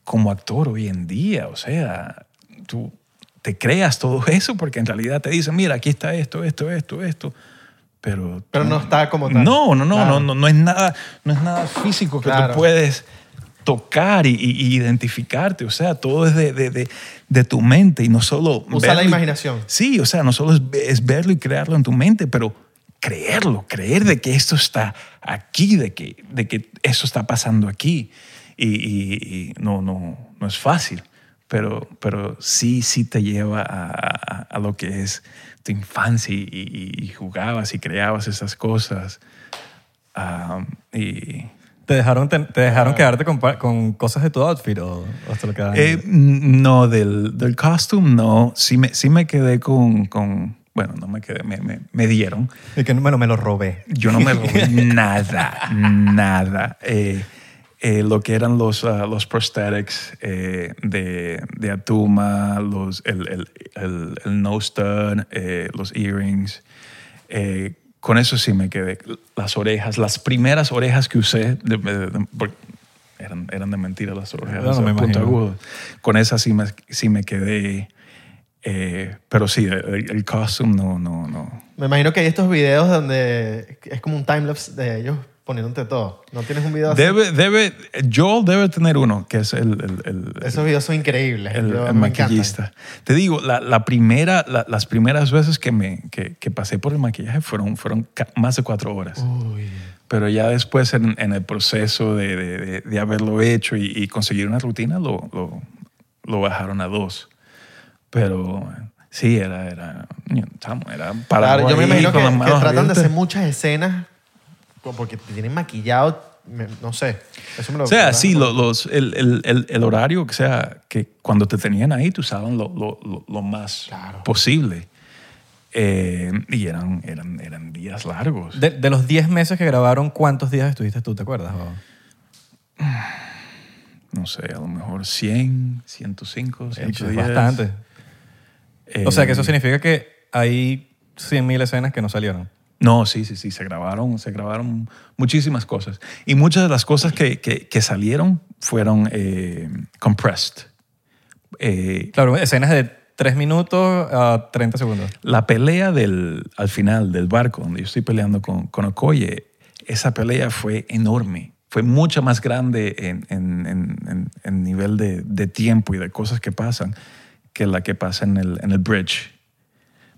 como actor hoy en día, o sea, tú te creas todo eso porque en realidad te dicen, mira, aquí está esto, esto, esto, esto, pero... Pero no está como tal. No, no, no, Claro. no, no, no es nada, no es nada físico que Claro. tú puedes tocar y, y- identificarte, o sea, todo es de, de- de- de tu mente y no solo... Usa la verlo y- imaginación. Sí, o sea, no solo es, es verlo y crearlo en tu mente, pero creerlo, creer de que esto está aquí, de que, de que eso está pasando aquí. Y, y- y no, no, no es fácil, pero, pero sí, sí te lleva a, a- a lo que es tu infancia y, y- jugabas y creabas esas cosas. Ah, y, ¿Te dejaron, te, te dejaron quedarte con, con cosas de tu outfit o, o te lo quedaron? Eh, no, del, del costume no. Sí me, sí me quedé con, con- bueno, no me quedé, me, me, me dieron. y que bueno, me lo robé. Yo no me robé nada, nada. Eh, eh, lo que eran los, ah, los prosthetics eh, de, de Atuma, los, el, el, el, el nose stud, eh, los earrings. Con eso sí me quedé. Las orejas, las primeras orejas que usé, de- de- de- eran, eran de mentira las orejas, No, no me. Con esas sí me, sí me quedé. eh, pero sí, el, el costume no, no, no. Me imagino que hay estos videos donde es como un timelapse de ellos poniéndote todo. ¿No tienes un video así? Debe, debe, Joel debe tener uno, que es el, el- el- Esos videos son increíbles. el, el me encantan. maquillista. Te digo, la, la primera, la- las primeras veces que, me, que, que pasé por el maquillaje fueron, fueron más de cuatro horas. Pero ya después en, en el proceso de, de- de- de haberlo hecho y, y conseguir una rutina, lo, lo, lo bajaron a dos. Pero sí, era, era, era para Claro, yo me imagino que, que tratan de hacer muchas escenas porque te tienen maquillado, me- no sé. Eso me lo O sea, sí, lo- los, el, el, el, el horario, o sea, que cuando te tenían ahí, tú usaban lo, lo, lo, lo más Claro. posible. Eh, y eran, eran, eran días largos. De, de los 10 meses que grabaron, ¿cuántos días estuviste tú, te acuerdas? O- no sé, a lo mejor 100, 105, Es 110. bastante. Eh, O sea, que eso significa que hay 100.000 escenas que no salieron. No, sí, sí, sí, se grabaron, se grabaron muchísimas cosas. Y muchas de las cosas que, que, que salieron fueron eh, compressed. Eh, Claro, escenas de 3 minutos a 30 segundos. La pelea del, al final del barco, donde yo estoy peleando con, con Okoye, esa pelea fue enorme. Fue mucho más grande en, en- en- en- en nivel de, de tiempo y de cosas que pasan que la que pasa en el, en el bridge.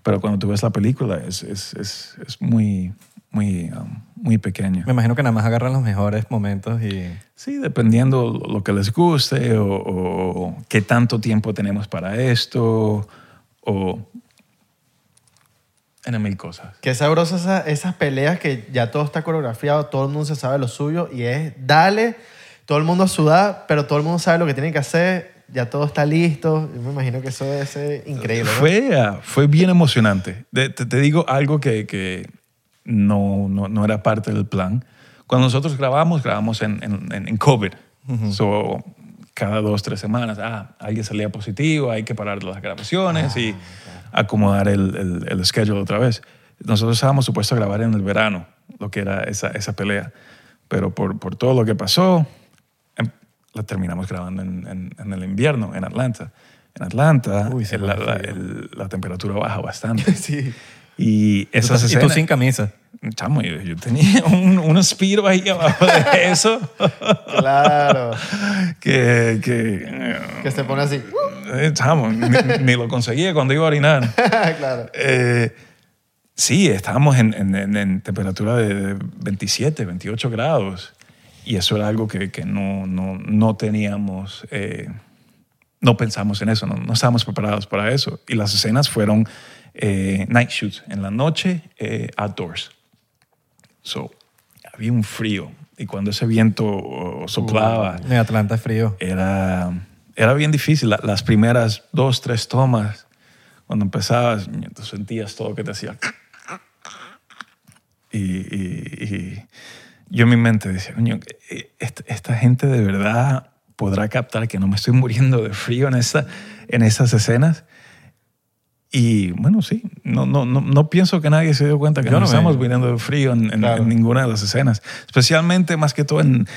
Pero cuando tú ves la película es, es, es, es muy, muy, um, muy pequeña. Me imagino que nada más agarran los mejores momentos y... Sí, dependiendo lo que les guste o, o qué tanto tiempo tenemos para esto o en mil cosas. Qué sabroso esa- esas peleas que ya todo está coreografiado, todo el mundo se sabe lo suyo y es dale, todo el mundo a sudar, pero todo el mundo sabe lo que tiene que hacer, ya todo está listo. Yo me imagino que eso debe ser increíble. ¿no? Fue, ah, fue bien emocionante. Te, te digo algo que, que no, no, no era parte del plan. Cuando nosotros grabamos, grabamos en, en, en- COVID. So, cada dos, tres semanas, ah, alguien salía positivo, hay que parar las grabaciones y acomodar el, el, el schedule otra vez. Nosotros estábamos supuestos a grabar en el verano, lo que era esa, esa pelea. Pero por, por todo lo que pasó, la terminamos grabando en, en- en el invierno, en Atlanta. En Atlanta, Uy, el- la, la- el- la temperatura baja bastante. Sí. Y esas y tú escenas... sin camisa. Chamo, yo, yo tenía un, un Speedo ahí abajo de eso Claro. que... que Que se pone así. eh, chamo, ni, ni lo conseguía cuando iba a orinar. claro. Eh, sí, estábamos en, en- en- en temperatura de 27, 28 grados. Y eso era algo que, que no, no, no teníamos, eh, no pensamos en eso, no, no estábamos preparados para eso. Y las escenas fueron eh, night shoots, en la noche, eh, outdoors. So, había un frío. Y cuando ese viento oh, soplaba, En Atlanta es frío. era, era bien difícil. La- las primeras dos, tres tomas, cuando empezabas, tú sentías todo que te hacía. Y, y- y yo en mi mente decía, coño, eh, esta, esta gente de verdad podrá captar que no me estoy muriendo de frío en, esa, en esas escenas. Y bueno, sí, no, no, no, no pienso que nadie se dio cuenta que Yo no nos me- estamos muriendo de frío en, en- Claro. en ninguna de las escenas. Especialmente, más que todo, en,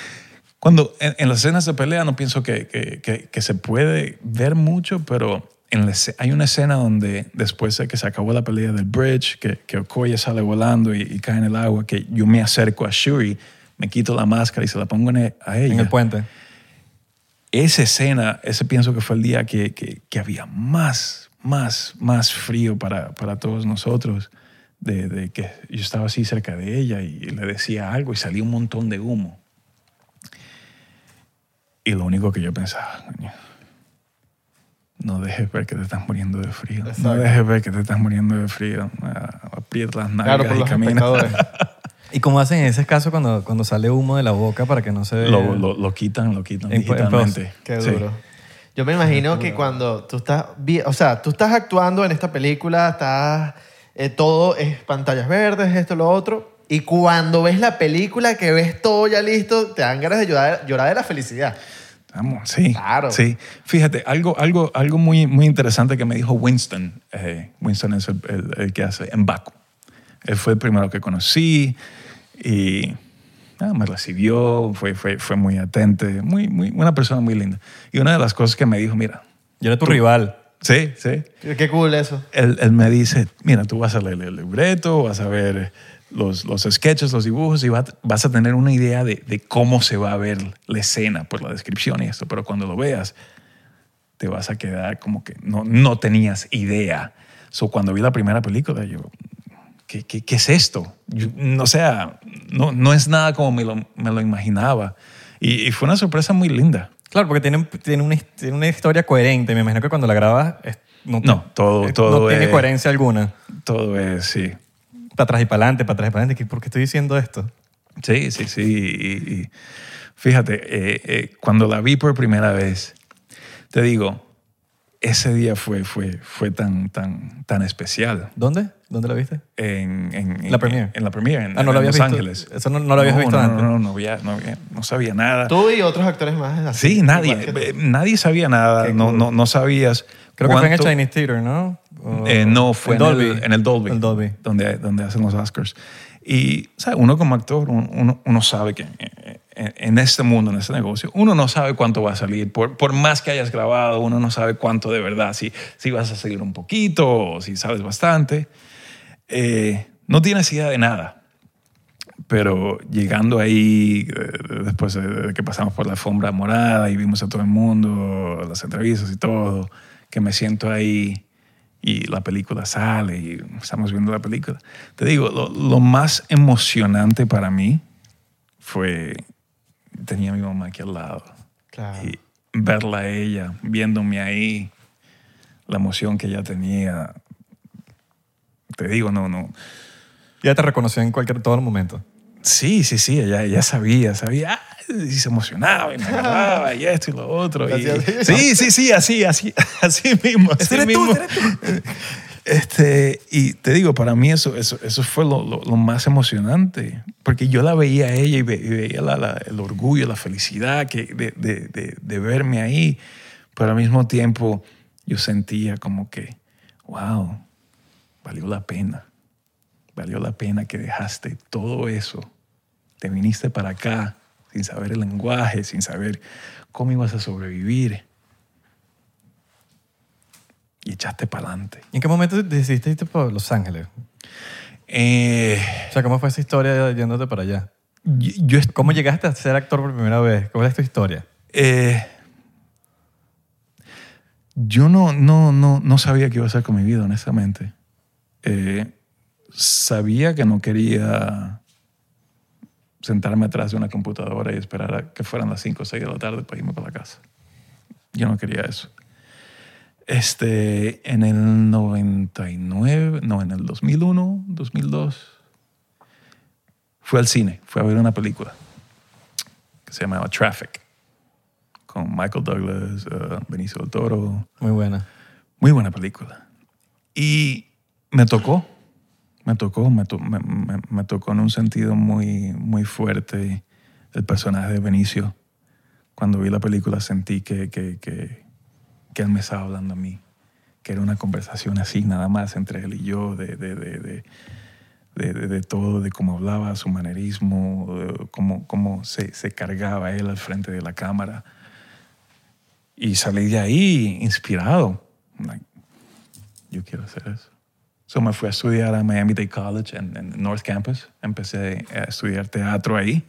cuando en, en las escenas de pelea no pienso que, que- que- que se puede ver mucho, pero en la hay una escena donde después de que se acabó la pelea del bridge, que, que Okoye sale volando y, y cae en el agua, que yo me acerco a Shuri, me quito la máscara y se la pongo en e- a ella En el puente. esa escena, ese pienso que fue el día que, que- que había más, más, más frío para, para todos nosotros, de, de que yo estaba así cerca de ella y le decía algo y salía un montón de humo. Y lo único que yo pensaba, coño, no dejes ver que te estás muriendo de frío. No dejes ver que te estás muriendo de frío. Ah, Aprieta las nalgas Claro, por y los camina. espectadores. ¿Y cómo hacen en ese caso cuando, cuando sale humo de la boca para que no se vea? Lo, lo, lo quitan, lo quitan En- en digitalmente. Qué Sí. duro. Yo me imagino que cuando tú estás, o sea, tú estás actuando en esta película, estás, eh, todo es pantallas verdes, esto, lo otro, Y cuando ves la película, que ves todo ya listo, te dan ganas de llorar, llorar de la felicidad. Vamos, sí. Claro. Sí. Fíjate, algo, algo, algo muy, muy interesante que me dijo Winston. eh, Winston es el, el- el que hace en Baco. Él fue el primero que conocí y ah, me recibió, fue, fue, fue muy atente, muy, muy, una persona muy linda. Y una de las cosas que me dijo, mira, Yo era tu rival. sí, sí, Qué cool eso. él, él me dice, mira, tú vas a leer el libreto, vas a ver los, los sketches, los dibujos y va- vas a tener una idea de, de cómo se va a ver la escena por la descripción y esto, pero cuando lo veas te vas a quedar como que no, no tenías idea. So, cuando vi la primera película, yo, ¿qué, qué, qué es esto? Yo, o sea, no, no es nada como me lo, me lo imaginaba. Y, y fue una sorpresa muy linda. Claro, porque tiene, tiene, una, tiene una historia coherente. Me imagino que cuando la grabas es- no, No, todo- todo no tiene es- coherencia alguna. Todo es, sí, Para atrás y para adelante, para atrás y para adelante. ¿Qué- ¿Por qué estoy diciendo esto? Sí, sí, sí. Fíjate, eh, eh, cuando la vi por primera vez, te digo, ese día fue, fue, fue tan, tan, tan especial. ¿Dónde? ¿Dónde la viste? En, en- La en- premiere. En la premiere, en, Ah, no en Los visto. Ángeles. Eso no- no lo habías visto no, antes. No, no, no, había- no, había- no sabía nada. Tú y otros actores más. así, Sí, nadie, que eh, nadie sabía nada, no, cool. no, no sabías. Creo que fue en el cuánto- Chinese Theater, ¿no? O- Eh, no, fue el en, Dolby. El, en el Dolby. El Dolby. Donde, donde hacen los Oscars. Y, ¿sabes? Uno como actor, un- uno, uno sabe que eh, en, este mundo, en este negocio, uno no sabe cuánto va a salir. Por, por más que hayas grabado, uno no sabe cuánto de verdad. Si, si vas a salir un poquito o si sabes bastante. Eh, no tienes idea de nada. Pero llegando ahí, eh, después de de que pasamos por la alfombra morada y vimos a todo el mundo, las entrevistas y todo, que me siento ahí y la película sale y estamos viendo la película. Te digo, lo, lo más emocionante para mí fue, tenía a mi mamá aquí al lado. Claro. Y verla a ella, viéndome ahí, la emoción que ella tenía. Te digo, no, no. Ya te reconoció en cualquier todo momento. Sí, sí, sí, ella, ella sabía, sabía, y se emocionaba y me agarraba y esto y lo otro. y- así. sí, sí, sí, así, así, así mismo. Así eres tú, mismo. ese Este, y te digo, para mí eso, eso, eso fue lo, lo- más emocionante, porque yo la veía a ella y, ve- y veía la- el orgullo, la felicidad que, de, de- de- de verme ahí, pero al mismo tiempo yo sentía como que, wow, valió la pena, valió la pena que dejaste todo eso, te viniste para acá sin saber el lenguaje, sin saber cómo ibas a sobrevivir y echaste para adelante. ¿Y en qué momento decidiste irte por Los Ángeles? Eh, O sea, ¿cómo fue esa historia yéndote para allá? yo, yo ¿Cómo llegaste a ser actor por primera vez? ¿Cuál es tu historia? eh, yo no, no, no, no sabía qué iba a hacer con mi vida, honestamente. Eh, sabía que no quería sentarme atrás de una computadora y esperar a que fueran las 5 o 6 de la tarde para irme para la casa. Yo no quería eso. Este, en el 99, no, en el 2001, 2002, fui al cine, fui a ver una película que se llamaba Traffic, con Michael Douglas, uh, Benicio del Toro. Muy buena. Muy buena película. Y me tocó, me tocó, me, to- me- me- me tocó en un sentido muy, muy fuerte el personaje de Benicio. Cuando vi la película sentí que, que, que, que él me estaba hablando a mí, que era una conversación así, nada más entre él y yo, de, de, de, de, todo, de cómo hablaba, su manerismo, cómo, cómo se, se cargaba él al frente de la cámara. Y salí de ahí inspirado. Like, yo quiero hacer eso. So me fui a estudiar a Miami Dade College en North Campus. Empecé a estudiar teatro ahí.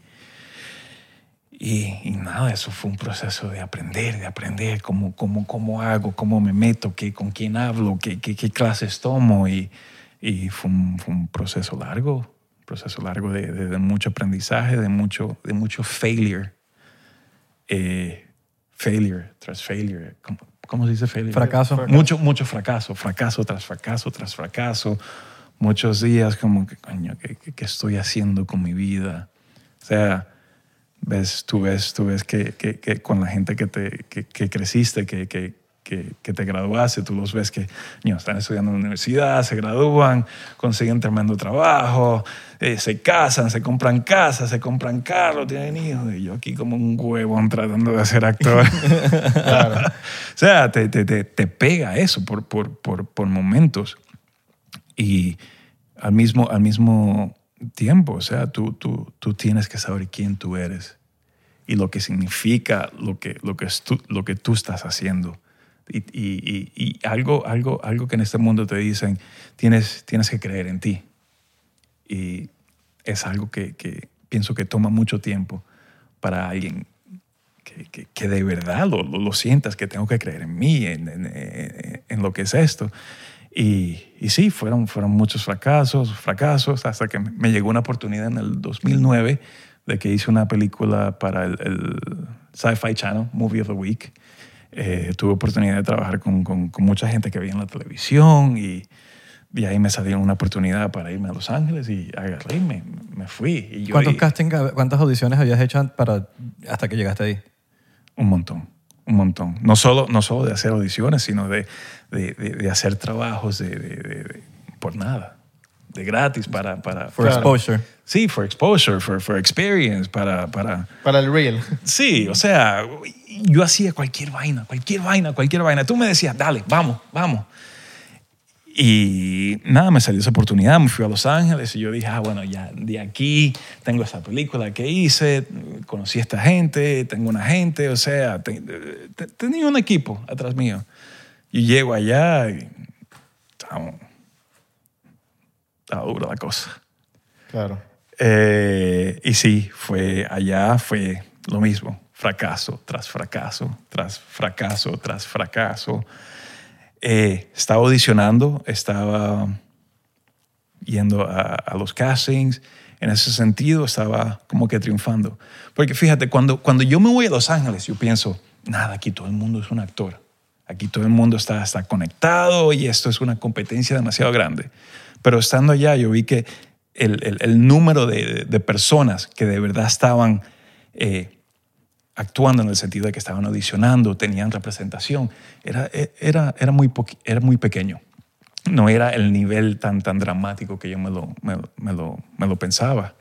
Y, y nada, eso fue un proceso de aprender, de aprender cómo, cómo, cómo hago, cómo me meto, qué, con quién hablo, qué, qué, qué clases tomo. Y, y fue, un, fue un proceso largo, un proceso largo de, de- de mucho aprendizaje, de mucho, de mucho failure. Eh, failure tras failure. ¿Cómo, cómo se dice failure? Fracaso. Mucho, mucho fracaso, fracaso tras fracaso tras fracaso. Muchos días como que, coño, ¿qué, qué, qué estoy haciendo con mi vida? O sea, ves, tú ves, tú ves que, que, que con la gente que, te, que, que creciste, que, que, que, que te graduaste, tú los ves que niños están estudiando en la universidad, se gradúan, consiguen tremendo trabajo, eh, se casan, se compran casas, se compran carros, tienen hijos. Y yo aquí como un huevón tratando de ser actor. o sea, te, te, te, te pega eso por, por, por, por momentos. Y al mismo, al mismo tiempo, o sea, tú, tú, tú tienes que saber quién tú eres y lo que significa lo que, lo que, es tú, lo que tú estás haciendo. Y, y- y- algo, algo, algo que en este mundo te dicen, tienes, tienes que creer en ti. Y es algo que, que pienso que toma mucho tiempo para alguien que, que- de verdad lo, lo, sientas, que tengo que creer en mí, en- en lo que es esto. Y, y sí, fueron, fueron muchos fracasos, fracasos, hasta que me llegó una oportunidad en el 2009 de que hice una película para el, el Sci-Fi Channel, Movie of the Week. Eh, tuve oportunidad de trabajar con, con- con mucha gente que veía en la televisión y de ahí me salió una oportunidad para irme a Los Ángeles y agarré y me, me fui. Y yo ¿Cuántos castings, cuántas audiciones habías hecho para, hasta que llegaste ahí? Un montón, un montón. No solo, no solo de hacer audiciones, sino de, de, de- de hacer trabajos de- por nada, de gratis para... para For para- exposure. Sí, for exposure, for, for experience, para, para... Para el real. Sí, o sea, yo hacía cualquier vaina, cualquier vaina, cualquier vaina. Tú me decías, dale, vamos, vamos. Y nada, me salió esa oportunidad, me fui a Los Ángeles y yo dije, ah, bueno, ya de aquí tengo esa película que hice, conocí a esta gente, tengo una gente, o sea, te- te- tenía un equipo atrás mío. Y llego allá y estaba, estaba dura la cosa. Claro. Eh, y sí, fue allá, fue lo mismo, fracaso tras fracaso, tras fracaso, tras fracaso. Eh, estaba audicionando, estaba yendo a, a los castings, en ese sentido estaba como que triunfando. Porque fíjate, cuando, cuando yo me voy a Los Ángeles, yo pienso, nada, aquí todo el mundo es un actor. Aquí todo el mundo está, está conectado y esto es una competencia demasiado grande. Pero estando allá, yo vi que el, el- el número de, de personas que de verdad estaban eh, actuando en el sentido de que estaban audicionando, tenían representación, era, era, era, muy, era muy pequeño. No era el nivel tan, tan dramático que yo me lo, me, me lo, me lo pensaba.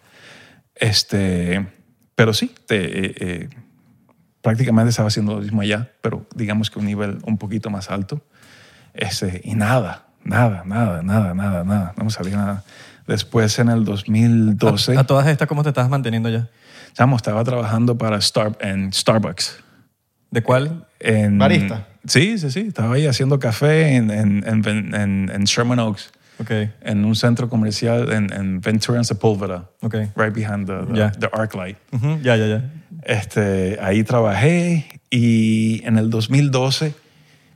Este, pero sí, eh, eh, prácticamente estaba haciendo lo mismo allá, pero digamos que un nivel un poquito más alto. Este, y nada, nada, nada, nada, nada, nada, no me salía nada. Después en el 2012... A, a todas estas, ¿cómo te estabas manteniendo ya? Chamo, estaba trabajando para Star, en Starbucks. ¿De cuál? En, Barista. Sí, sí, sí. Estaba ahí haciendo café en, en, en, en- en Sherman Oaks, Ok, en un centro comercial en, en Ventura and Sepulveda, ok. right behind the, the, Ya. the arc light. Ya, ya, ya. Este, ahí trabajé y en el 2012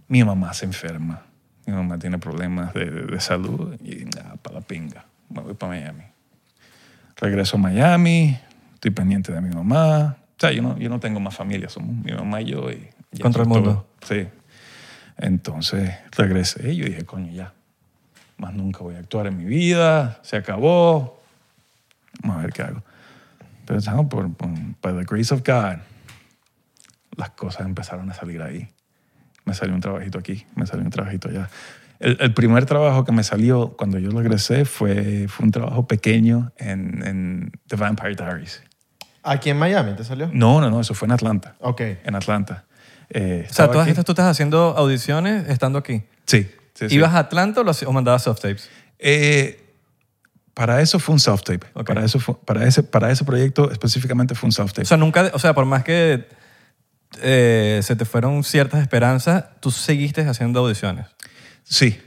mi mamá se enferma. Mi mamá tiene problemas de, de- de salud y nada, para la pinga. Me voy para Miami. Regreso a Miami, estoy pendiente de mi mamá. O sea, yo no, yo no tengo más familia, somos mi mamá y yo. Y ya Contra el mundo. todo. Sí. Entonces regresé y yo dije, coño, ya. Más nunca voy a actuar en mi vida, se acabó. Vamos a ver qué hago. Pero por, por by the grace of God, las cosas empezaron a salir ahí. Me salió un trabajito aquí, me salió un trabajito allá. El, el primer trabajo que me salió cuando yo regresé fue, fue un trabajo pequeño en, en The Vampire Diaries. ¿Aquí en Miami te salió? No, no, no, eso fue en Atlanta. Ok. En Atlanta. Eh, O sea, todas aquí. estas tú estás haciendo audiciones estando aquí. Sí, sí, sí. ¿Ibas a Atlanta o, lo o mandabas soft tapes? Eh, para eso fue un self-tape. Ok. Para, eso fue- para, ese, para ese proyecto específicamente fue un self-tape. O sea, nunca, o sea, por más que eh, se te fueron ciertas esperanzas, tú seguiste haciendo audiciones. Sí,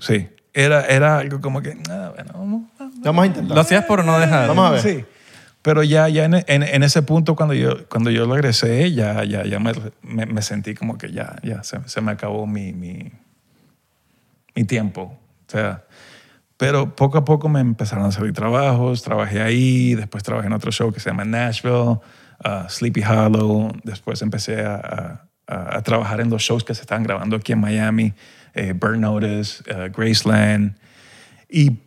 sí. Era, era algo como que, ah, bueno, vamos, vamos. Vamos a intentar. Lo hacías por no dejar. Vamos a ver. Sí. Pero ya, ya en, en- en ese punto, cuando yo, cuando yo regresé, ya, ya, ya me, me- me sentí como que ya, ya se, se me acabó mi, mi, mi tiempo. O sea, pero poco a poco me empezaron a salir trabajos. Trabajé ahí, después trabajé en otro show que se llama Nashville, uh, Sleepy Hollow. Después empecé a, a- a- trabajar en los shows que se estaban grabando aquí en Miami, eh, Burn Notice, eh, Graceland. Y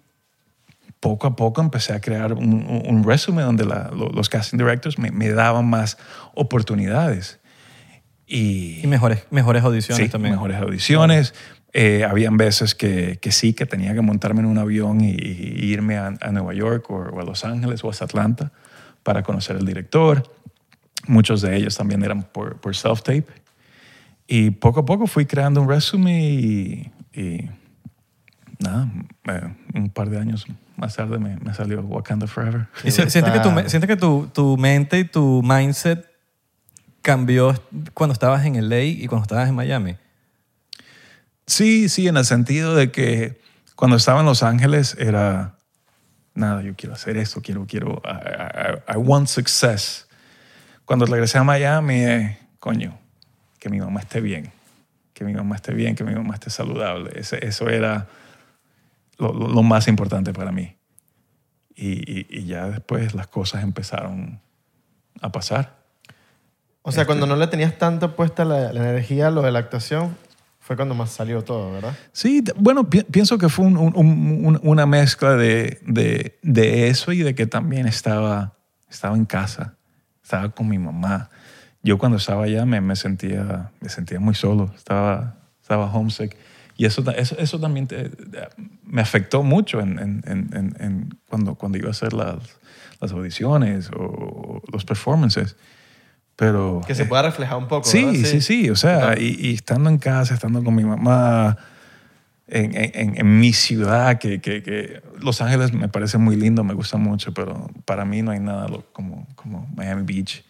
poco a poco empecé a crear un, un- resumen donde la- lo- los casting directors me, me daban más oportunidades. Y, Y mejores, mejores audiciones sí, también. mejores audiciones. Eh, habían veces que, que sí, que tenía que montarme en un avión y, y irme a, a Nueva York o, o a Los Ángeles o a Atlanta para conocer al director. Muchos de ellos también eran por, por self-tape. Y poco a poco fui creando un resumen y, y nada, eh, un par de años más tarde me, me salió Wakanda Forever. ¿Y si- sientes que, tu, sientes que tu, tu mente y tu mindset cambió cuando estabas en LA y cuando estabas en Miami? Sí, sí, en el sentido de que cuando estaba en Los Ángeles era, nada, yo quiero hacer esto, quiero, quiero, I, I- I want success. Cuando regresé a Miami, eh, coño, que mi mamá esté bien, que mi mamá esté bien, que mi mamá esté saludable. Ese- eso era lo, más importante para mí. Y, y- y ya después las cosas empezaron a pasar. O sea, cuando no le tenías tanto puesta la, la energía lo de la actuación, fue cuando más salió todo, ¿verdad? Sí, bueno, pi- pienso que fue un- un- un- una mezcla de, de- de eso y de que también estaba, estaba en casa, estaba con mi mamá. Yo cuando estaba allá me, me sentía, me sentía muy solo, estaba, estaba homesick. Y eso, eso, eso también te- me afectó mucho en, en- en- cuando, cuando iba a hacer las, las audiciones o los performances. Pero, Que se eh, pueda reflejar un poco, Sí, ¿verdad? sí, sí. O sea, y, y estando en casa, estando con mi mamá, en, en- en mi ciudad, que, que- que Los Ángeles me parece muy lindo, me gusta mucho, pero para mí no hay nada como, como Miami Beach.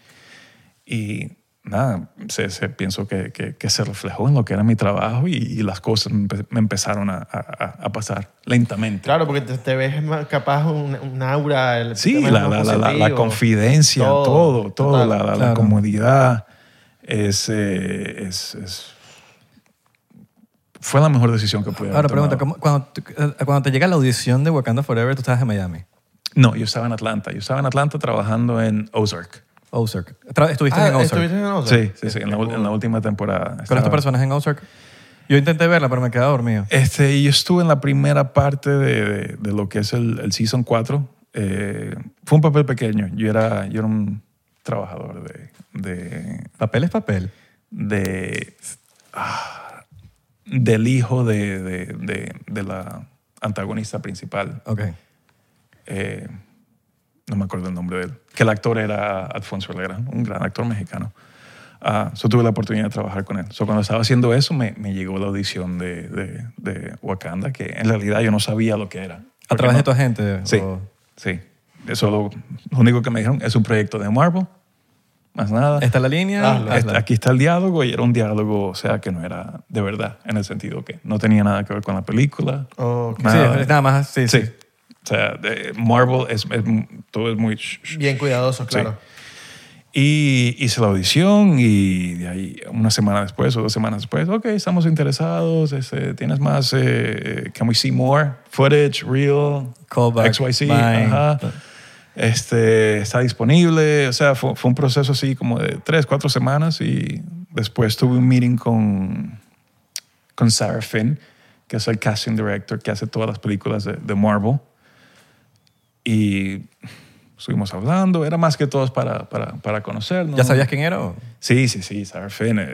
Y nada, se, se- pienso que, que- que se reflejó en lo que era mi trabajo y, y las cosas me, empe- me empezaron a, a- a pasar lentamente. Claro, porque te, te ves más capaz un, un aura. El Sí, la, la, la- la- confidencia, todo, todo, total. la, la- la Claro. comodidad es, eh, es, es- fue la mejor decisión que pude haber Ahora pregunta, tomado. ¿cómo- cuando, eh, cuando te llega la audición de Wakanda Forever, tú estabas en Miami, No, yo estaba en Atlanta. Yo estaba en Atlanta trabajando en Ozark. Ozark. Estuviste Ah, en Ozark. ¿estuviste en Ozark? Sí, sí, sí, en la, en la última temporada. ¿Cuál es Estaba- tu personaje en Ozark? Yo intenté verla, pero me quedé dormido. Este, y yo estuve en la primera parte de, de- de lo que es el, el Season 4. Eh, fue un papel pequeño. Yo era, yo era un trabajador de, de, Papel es papel. de ah, del hijo de, de, de- de la antagonista principal. Ok. Eh, no me acuerdo el nombre de él. Que el actor era Alfonso Herrera, un gran actor mexicano. Ah, so tuve la oportunidad de trabajar con él. So cuando estaba haciendo eso, me, me llegó la audición de, de, de Wakanda, que en realidad yo no sabía lo que era. ¿A través no- de tu agente? Sí, o- sí. Eso lo, lo único que me dijeron es un proyecto de Marvel, más nada. ¿Está la línea? Hazla. Este- Aquí está el diálogo y era un diálogo, o sea, que no era de verdad, en el sentido que no tenía nada que ver con la película. Ok. Sí, Nada. es nada más. Sí, sí. Sí. O sea, de- Marvel es, es- todo es muy... Bien cuidadosos, claro. Y hice la audición y de ahí una semana después o dos semanas después, ok, estamos interesados, este, tienes más, eh, can we see more footage, real, Callback, XYZ, bye. ajá. Este, está disponible, o sea, fue, fue un proceso así como de tres, cuatro semanas y después tuve un meeting con, con Sarah Finn, que es el casting director que hace todas las películas de, de Marvel. Y estuvimos hablando, era más que todo para, para, para conocernos. ¿Ya sabías quién era? o? Sí, sí, sí, Sarah Finn, eh,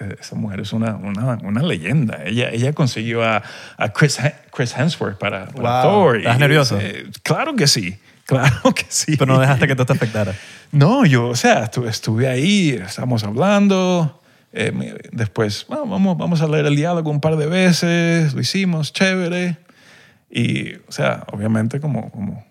eh, esa mujer es una, una, una leyenda. Ella, ella consiguió a, a Chris, Chris Hemsworth para, para Wow. Thor. ¿Estás Y, nervioso? eh, claro que sí, claro que sí. Pero no dejaste que esto te afectara. No, yo, o sea, estuve, estuve ahí, estábamos hablando. eh, después, bueno, vamos, vamos a leer el diálogo un par de veces, lo hicimos, chévere. Y, o sea, obviamente, como, como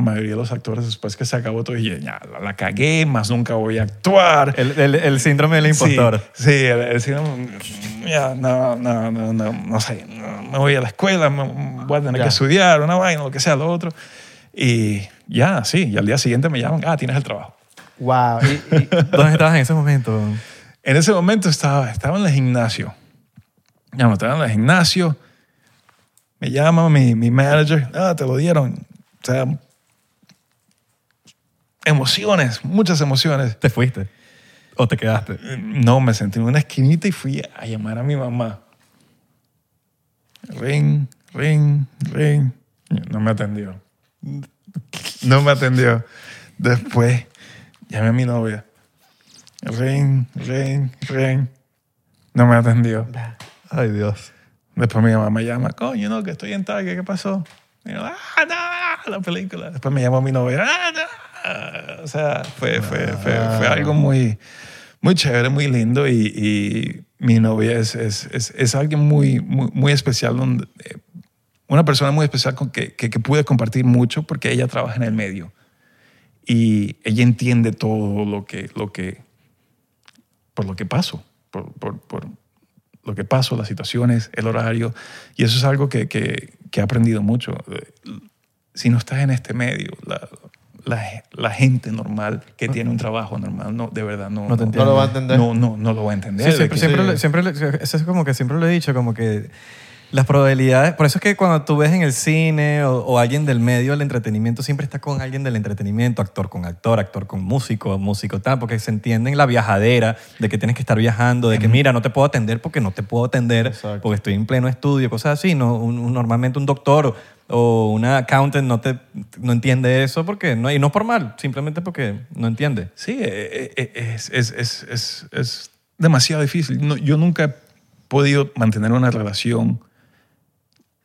la mayoría de los actores, después que se acabó todo, dije, ya, la, la cagué, más nunca voy a actuar. El, el- el síndrome del impostor. Sí, sí, el, el síndrome, ya, no, no, no, no, no sé, no, me voy a la escuela, me- voy a tener Ya. que estudiar, una vaina, lo que sea, lo otro. Y ya, sí, y al día siguiente me llaman, ah, tienes el trabajo. Wow. Y, y- ¿Dónde estabas en ese momento? En ese momento estaba, estaba en el gimnasio. Ya no estaba en el gimnasio. Me llama mi, mi manager. Ah, te lo dieron. O sea, emociones, muchas emociones. ¿Te fuiste? ¿O te quedaste? No, me sentí en una esquinita y fui a llamar a mi mamá. Ring, ring, ring. No me atendió. No me atendió. Después llamé a mi novia. Ring, ring, ring. No me atendió. Ay, Dios. Después mi mamá me llama, coño, no, que estoy en Target, ¿qué pasó? Y yo, ah, no, la película. Después me llamó mi novia, ah, no. O sea, fue, fue, fue, algo muy, muy chévere, muy lindo y, mi novia es, es, es, es alguien muy, muy, muy especial, eh, una persona muy especial con que, que, pude compartir mucho porque ella trabaja en el medio y ella entiende todo lo que, lo que, por lo que paso, por, por lo que paso, las situaciones, el horario. Y eso es algo que, que, que he aprendido mucho. Si no estás en este medio, la, la, la gente normal que tiene un trabajo normal, no, de verdad, no, No te No lo va a entender. no, no, no lo va a entender. Sí, siempre, siempre, Sí. le- siempre le- eso es como que siempre lo he dicho, como que las probabilidades, por eso es que cuando tú ves en el cine o, o alguien del medio del entretenimiento, siempre está con alguien del entretenimiento, actor con actor, actor con músico, músico tal, porque se entiende en la viajadera, de que tienes que estar viajando, de que mira, no te puedo atender porque no te puedo atender, Exacto. porque estoy en pleno estudio, cosas así. No, Un- un- normalmente un doctor o una accountant no, te, no entiende eso porque no, y no por mal, simplemente porque no entiende. Sí, eh, eh, es, es, es, es, es demasiado difícil. Yo nunca he podido mantener una relación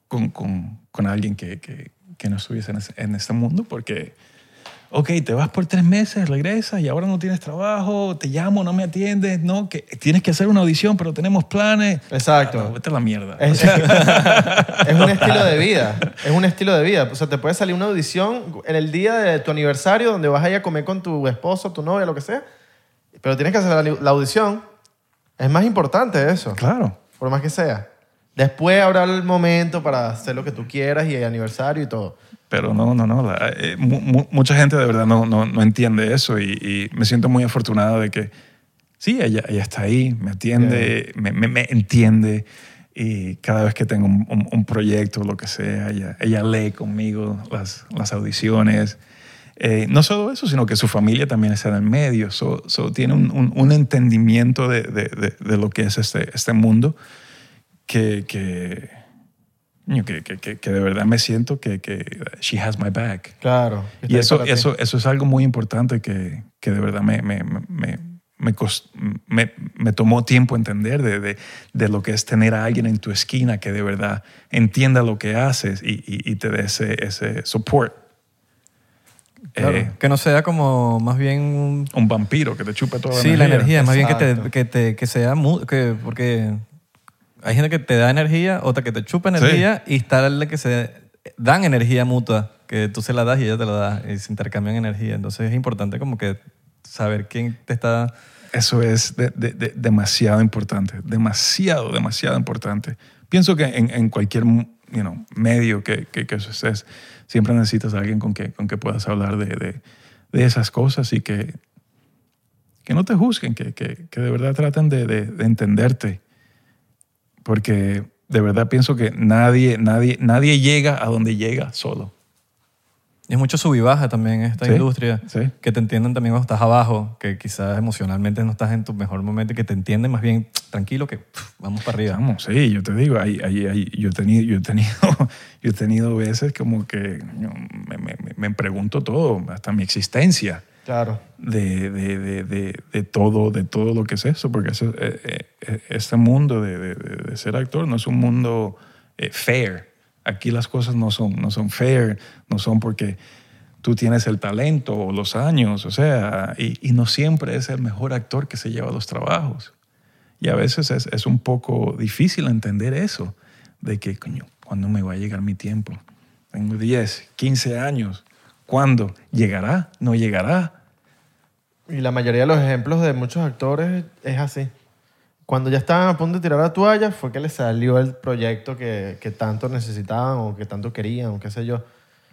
con, con, con alguien que, que, que no estuviese en, ese- en este mundo porque, ok, te vas por tres meses, regresas y ahora no tienes trabajo, te llamo, no me atiendes, no, que tienes que hacer una audición, pero tenemos planes. Exacto. Ah, no, vete a la mierda. Es, es un estilo de vida. Es un estilo de vida. O sea, te puede salir una audición en el día de tu aniversario donde vas a ir a comer con tu esposo, tu novia, lo que sea. Pero tienes que hacer la, la audición. Es más importante eso, Claro. por más que sea. Después habrá el momento para hacer lo que tú quieras y el aniversario y todo. Pero no, no, no. la- eh, mu- mu- mucha gente de verdad no, no, no entiende eso y, y me siento muy afortunado de que sí, ella, ella está ahí, me atiende, me, me- me entiende y cada vez que tengo un, un- un proyecto, lo que sea, ella, ella lee conmigo las, las audiciones. Eh, no solo eso, sino que su familia también está en el medio. So, so tiene un, un- un entendimiento de, de- de- de lo que es este, este mundo que, que, que, que, que- de verdad me siento que, que she has my back. Claro. Y eso, eso, eso es algo muy importante que, que de verdad me, me, me, me, cos- me- me tomó tiempo entender de, de, de lo que es tener a alguien en tu esquina que de verdad entienda lo que haces y, y, y te dé ese, ese support. Claro, Eh, que no sea como más bien un un vampiro que te chupa toda la Sí, energía. la energía, más bien que, te, Exacto. que, te, que sea que porque hay gente que te da energía, otra que te chupa energía y está la que se dan energía mutua, que tú se la das y ella te la da y se intercambian energía. Entonces es importante como que saber quién te está... Eso es de- de- de- demasiado importante, demasiado, demasiado importante. Pienso que en, en cualquier you know, medio que, que, que estés, siempre necesitas a alguien con que, con que puedas hablar de, esas cosas y que, que no te juzguen, que, que, que de verdad traten de entenderte. Porque de verdad pienso que nadie, nadie, nadie llega a donde llega solo. Y es mucho sub y baja también en esta Sí, industria. sí. Que te entienden también cuando estás abajo, que quizás emocionalmente no estás en tu mejor momento que te entienden más bien tranquilo que pff, vamos para arriba. Vamos, sí, yo te digo, hay, hay, hay- yo, he tenido, yo, he tenido, yo he tenido veces como que me, me- me pregunto todo, hasta mi existencia Claro. de, de, de, de, todo, de todo lo que es eso, porque eso, eh, eh, este mundo de, ser actor no es un mundo eh, fair. Aquí las cosas no son, no son fair, no son porque tú tienes el talento o los años, o sea, y, y no siempre es el mejor actor que se lleva los trabajos. Y a veces es, es un poco difícil entender eso, de que, coño, ¿cuándo me va a llegar mi tiempo? Tengo 10, 15 años. ¿Cuándo? ¿Llegará? ¿No llegará? Y la mayoría de los ejemplos de muchos actores es así. Cuando ya estaban a punto de tirar la toalla, fue que les salió el proyecto que, que tanto necesitaban o que tanto querían o qué sé yo.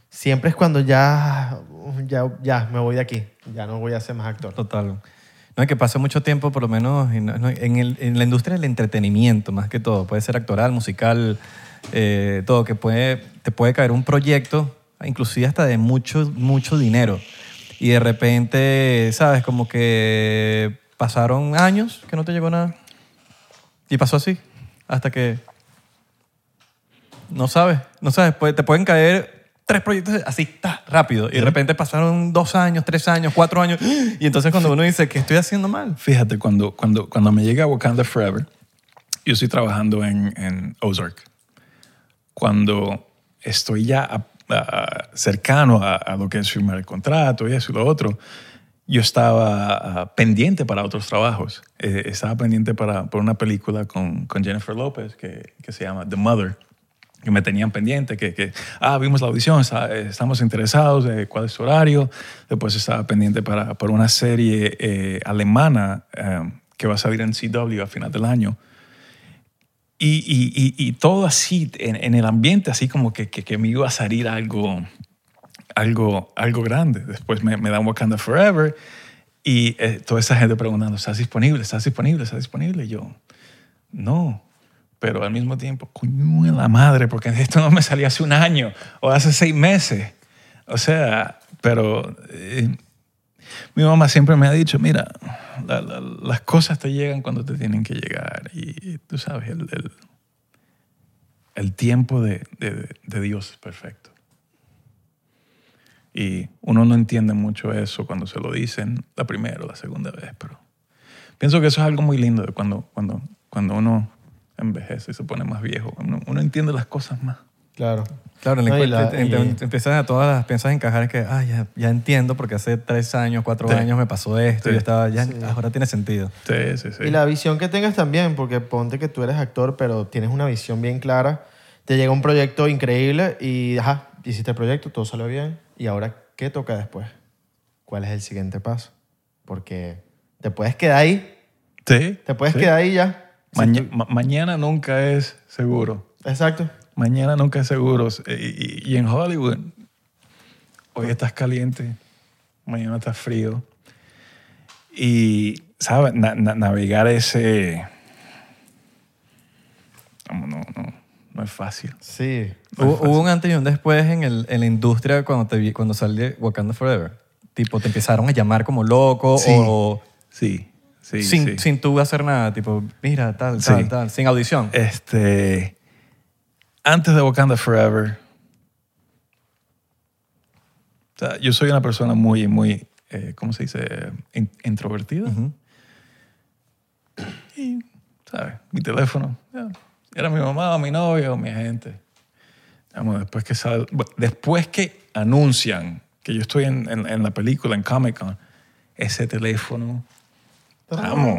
Siempre es cuando ya, ya, ya me voy de aquí, ya no voy a ser más actor. Total. No, que pasa mucho tiempo, por lo menos en, no, en el- en la industria del entretenimiento, más que todo. Puede ser actoral, musical, eh, todo, que puede, te puede caer un proyecto, inclusive hasta de mucho, mucho dinero. Y de repente, ¿sabes? Como que pasaron años que no te llegó nada. Y pasó así, hasta que no sabes, no sabes, te pueden caer tres proyectos así, ta, rápido. Y de repente pasaron dos años, tres años, cuatro años. Y entonces cuando uno dice, ¿qué estoy haciendo mal? Fíjate, cuando, cuando, cuando me llega a Wakanda Forever, yo estoy trabajando en, en Ozark. Cuando estoy ya a- a- cercano a, a lo que es firmar el contrato y eso y lo otro, yo estaba ah, pendiente para otros trabajos. Eh, estaba pendiente para, por una película con, con Jennifer Lopez que, que se llama The Mother, que me tenían pendiente, que, que ah, vimos la audición, está- eh, estamos interesados, eh, cuál es su horario. Después estaba pendiente para, para una serie eh, alemana eh, que va a salir en CW a final del año. Y, y- y- y todo así, en, en el ambiente, así como que, que, que me iba a salir algo, algo, algo grande. Después me, me dan Wakanda Forever y eh, toda esa gente preguntando, ¿estás disponible? ¿Estás disponible? ¿Estás disponible? Y yo, no. Pero al mismo tiempo, coño de la madre, porque esto no me salió hace un año o hace seis meses. O sea, pero eh, mi mamá siempre me ha dicho, mira, la- la- las cosas te llegan cuando te tienen que llegar. Y, tú sabes, el, el- tiempo de, de- Dios es perfecto. Y uno no entiende mucho eso cuando se lo dicen la primera o la segunda vez, pero pienso que eso es algo muy lindo de cuando, cuando, cuando uno envejece y se pone más viejo. Uno entiende las cosas más. Claro. Claro, en la No, y la- te- te- y- te empiezas a todas las piensas a encajar es que, ah, ya, ya entiendo porque hace tres años, cuatro Sí. años me pasó esto y Sí. yo estaba, ya, Sí. ahora tiene sentido. Sí, sí, sí. Y la visión que tengas también, porque ponte que tú eres actor, pero tienes una visión bien clara. Te llega un proyecto increíble y, ajá, hiciste el proyecto, todo salió bien. ¿Y ahora qué toca después? ¿Cuál es el siguiente paso? Porque te puedes quedar ahí, Sí, te puedes sí. quedar ahí ya. Si Maña- tú- ma- mañana nunca es seguro. Exacto. Mañana nunca es seguro. Y, y- y en Hollywood, hoy estás caliente, mañana estás frío. Y, ¿sabes? Na- na- navegar ese... No, no, no, no es fácil. Sí. Hubo, hubo un antes y un después en, el, en la industria cuando, te cuando salió Wakanda Forever. Tipo, te empezaron a llamar como loco Sí. o Sí, sí, sin, sí. sin tú hacer nada. Tipo, mira, tal, Sí. tal, tal. Sin audición. Este, antes de Wakanda Forever, o sea, yo soy una persona muy, muy, eh, ¿cómo se dice? In- introvertida. Ujú. Y, ¿sabes? Mi teléfono, ya, era mi mamá o mi novia o mi agente. Vamos, después que sale- bueno, después que anuncian que yo estoy en, en- en la película, en Comic Con, ese teléfono, vamos,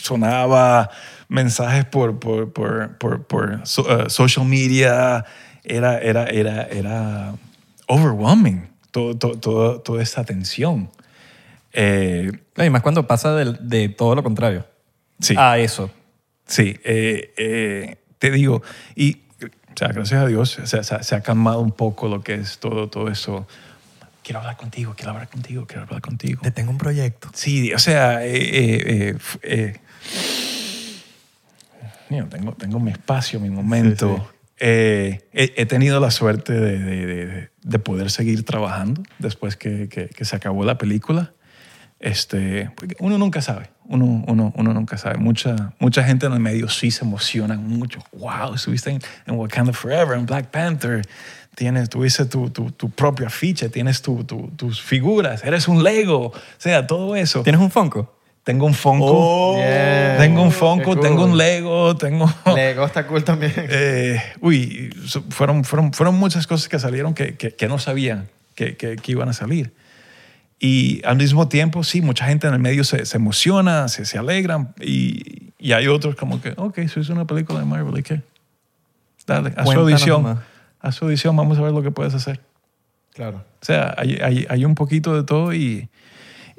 sonaba mensajes por, por, por, por, por so- eh, social media, era, era, era, era overwhelming, todo, todo, todo- toda esa atención. Eh, Y más cuando pasa del- de, todo lo contrario sí. a eso. Sí, eh, eh, te digo, y o sea, gracias a Dios se, se- se ha calmado un poco lo que es todo, todo eso. Quiero hablar contigo, quiero hablar contigo, quiero hablar contigo. Te tengo un proyecto. Sí, o sea, eh, eh, eh, eh, mío, tengo, tengo mi espacio, mi momento. Sí, sí. Eh, he, he tenido la suerte de, de- de- de poder seguir trabajando después que, que- que se acabó la película. Este, porque uno nunca sabe, uno, uno, uno nunca sabe. Mucha, mucha gente en el medio sí se emociona mucho. Wow, estuviste en, en Wakanda Forever, en Black Panther, tienes, tuviste tu, tu, tu propia ficha, tienes tu- tus figuras, eres un Lego, o sea, todo eso. ¿Tienes un Funko? Tengo un Funko, Oh, Yeah. tengo un Funko, cool. tengo un Lego, tengo... Lego está cool también. Eh, uy, fueron, fueron, fueron muchas cosas que salieron que, que, que no sabían que, que, que iban a salir. Y al mismo tiempo, sí, mucha gente en el medio se, se emociona, se, se alegran y, y hay otros como que, ok, eso es una película de Marvel, ¿y qué? Dale, haz su audición, haz su audición, vamos a ver lo que puedes hacer. Claro. O sea, hay, hay, hay un poquito de todo y,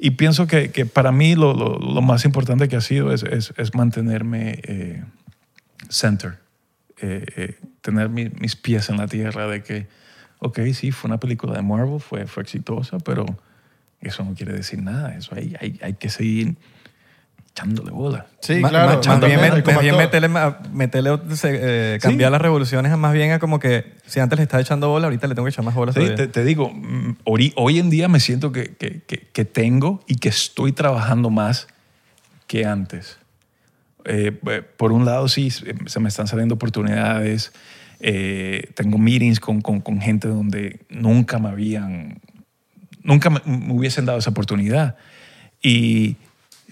y pienso que, que para mí lo, lo, lo más importante que ha sido es, es, es mantenerme eh, center, eh, eh, tener mi- mis pies en la tierra de que, ok, sí, fue una película de Marvel, fue, fue exitosa, pero eso no quiere decir nada, eso hay, hay, hay que seguir echándole bola. Sí, Ma- claro. ma- Más, totalmente, bien, más bien meterle, meterle, eh, cambiar las revoluciones a más bien a como que si antes le estaba echando bola, ahorita le tengo que echar más bolas Sí, te, te digo, mm, ori- hoy en día me siento que, que, que- que tengo y que estoy trabajando más que antes. Eh, por un lado, sí, se se me están saliendo oportunidades. Eh, tengo meetings con, con, con gente donde nunca me habían, nunca me, me hubiesen dado esa oportunidad. Y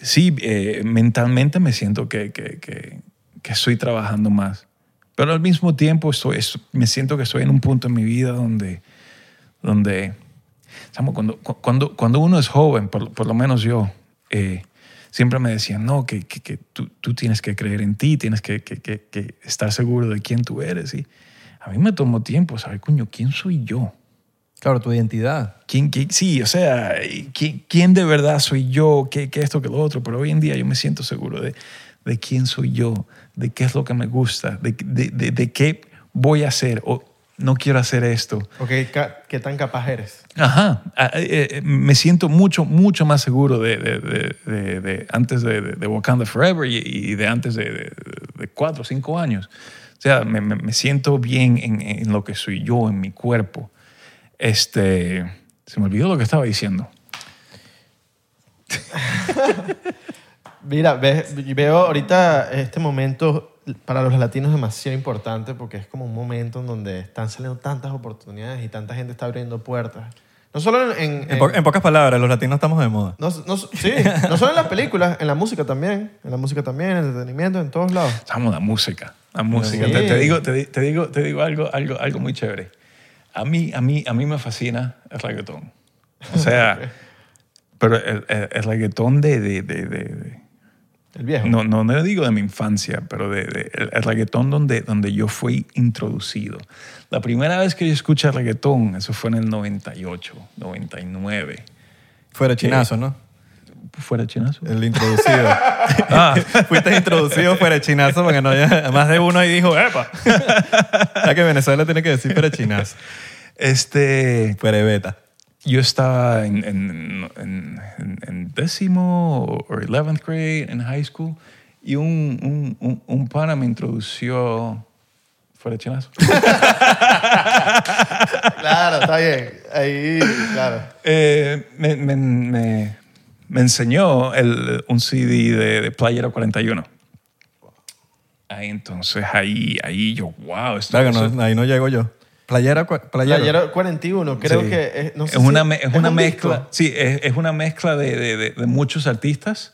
sí, eh, mentalmente me siento que, que, que, estoy trabajando más. Pero al mismo tiempo estoy, es- me siento que estoy en un punto en mi vida donde, donde cuando, cu- cuando, cuando uno es joven, por, por lo menos yo, eh, siempre me decían, no, que, que, tú, tú tienes que creer en ti, tienes que, que estar seguro de quién tú eres. Y a mí me tomó tiempo saber, coño, ¿quién soy yo? Claro, tu identidad. ¿Quién, quién- sí, o sea, ¿quién, quién de verdad soy yo? ¿Qué, ¿Qué esto, qué lo otro? Pero hoy en día yo me siento seguro de, de quién soy yo, de qué es lo que me gusta, de, de, de, de qué voy a hacer o no quiero hacer esto. Ok, ¿qué tan capaz eres? Ajá, eh, eh, me siento mucho, mucho más seguro de, de- de- de- de antes de, Wakanda Forever y, de antes de, de- de cuatro o cinco años. O sea, me, me- me siento bien en, en lo que soy yo, en mi cuerpo. Este, se me olvidó lo que estaba diciendo. Mira, ve- veo ahorita este momento para los latinos demasiado importante porque es como un momento en donde están saliendo tantas oportunidades y tanta gente está abriendo puertas. No solo en... en- En, po- en- en pocas palabras, los latinos estamos de moda. no, no- sí, no solo en las películas, en la música también. En la música también, en el entretenimiento, en todos lados. Estamos la música, la música. Sí. Te, te digo, te, di- te digo, te digo algo, algo, algo muy chévere. A mí, a mí, a mí me fascina el reggaetón. O sea, pero el, el- el reggaetón de, de, de- El viejo. no, no, no digo de mi infancia, pero de, de- el, el reggaetón donde, donde yo fui introducido. La primera vez que yo escuché reggaetón, eso fue en el 98, 99. Fuera chinazo, ¿no? ¿Fuera chinazo? El introducido. Ah, Fuiste introducido fuera chinazo porque no haya más de uno ahí dijo, ¡epa! ya que Venezuela tiene que decir fuera chinazo. este, Fuera beta. yo estaba en, en, en- en- en décimo o 11th grade en high school y un, un, un, un pana me introdució fuera chinazo. Claro, está bien. Ahí, claro. Eh, me, me, me, me enseñó el, un CD de, de Playero 41. Ahí entonces, ahí, ahí yo, wow. Esto, Claro, no, ahí no llego yo. Playera, playero. Playero 41, creo Sí. que... Es, no sé es una, es una un mezcla, disco. sí, es, es una mezcla de, de, de, de muchos artistas.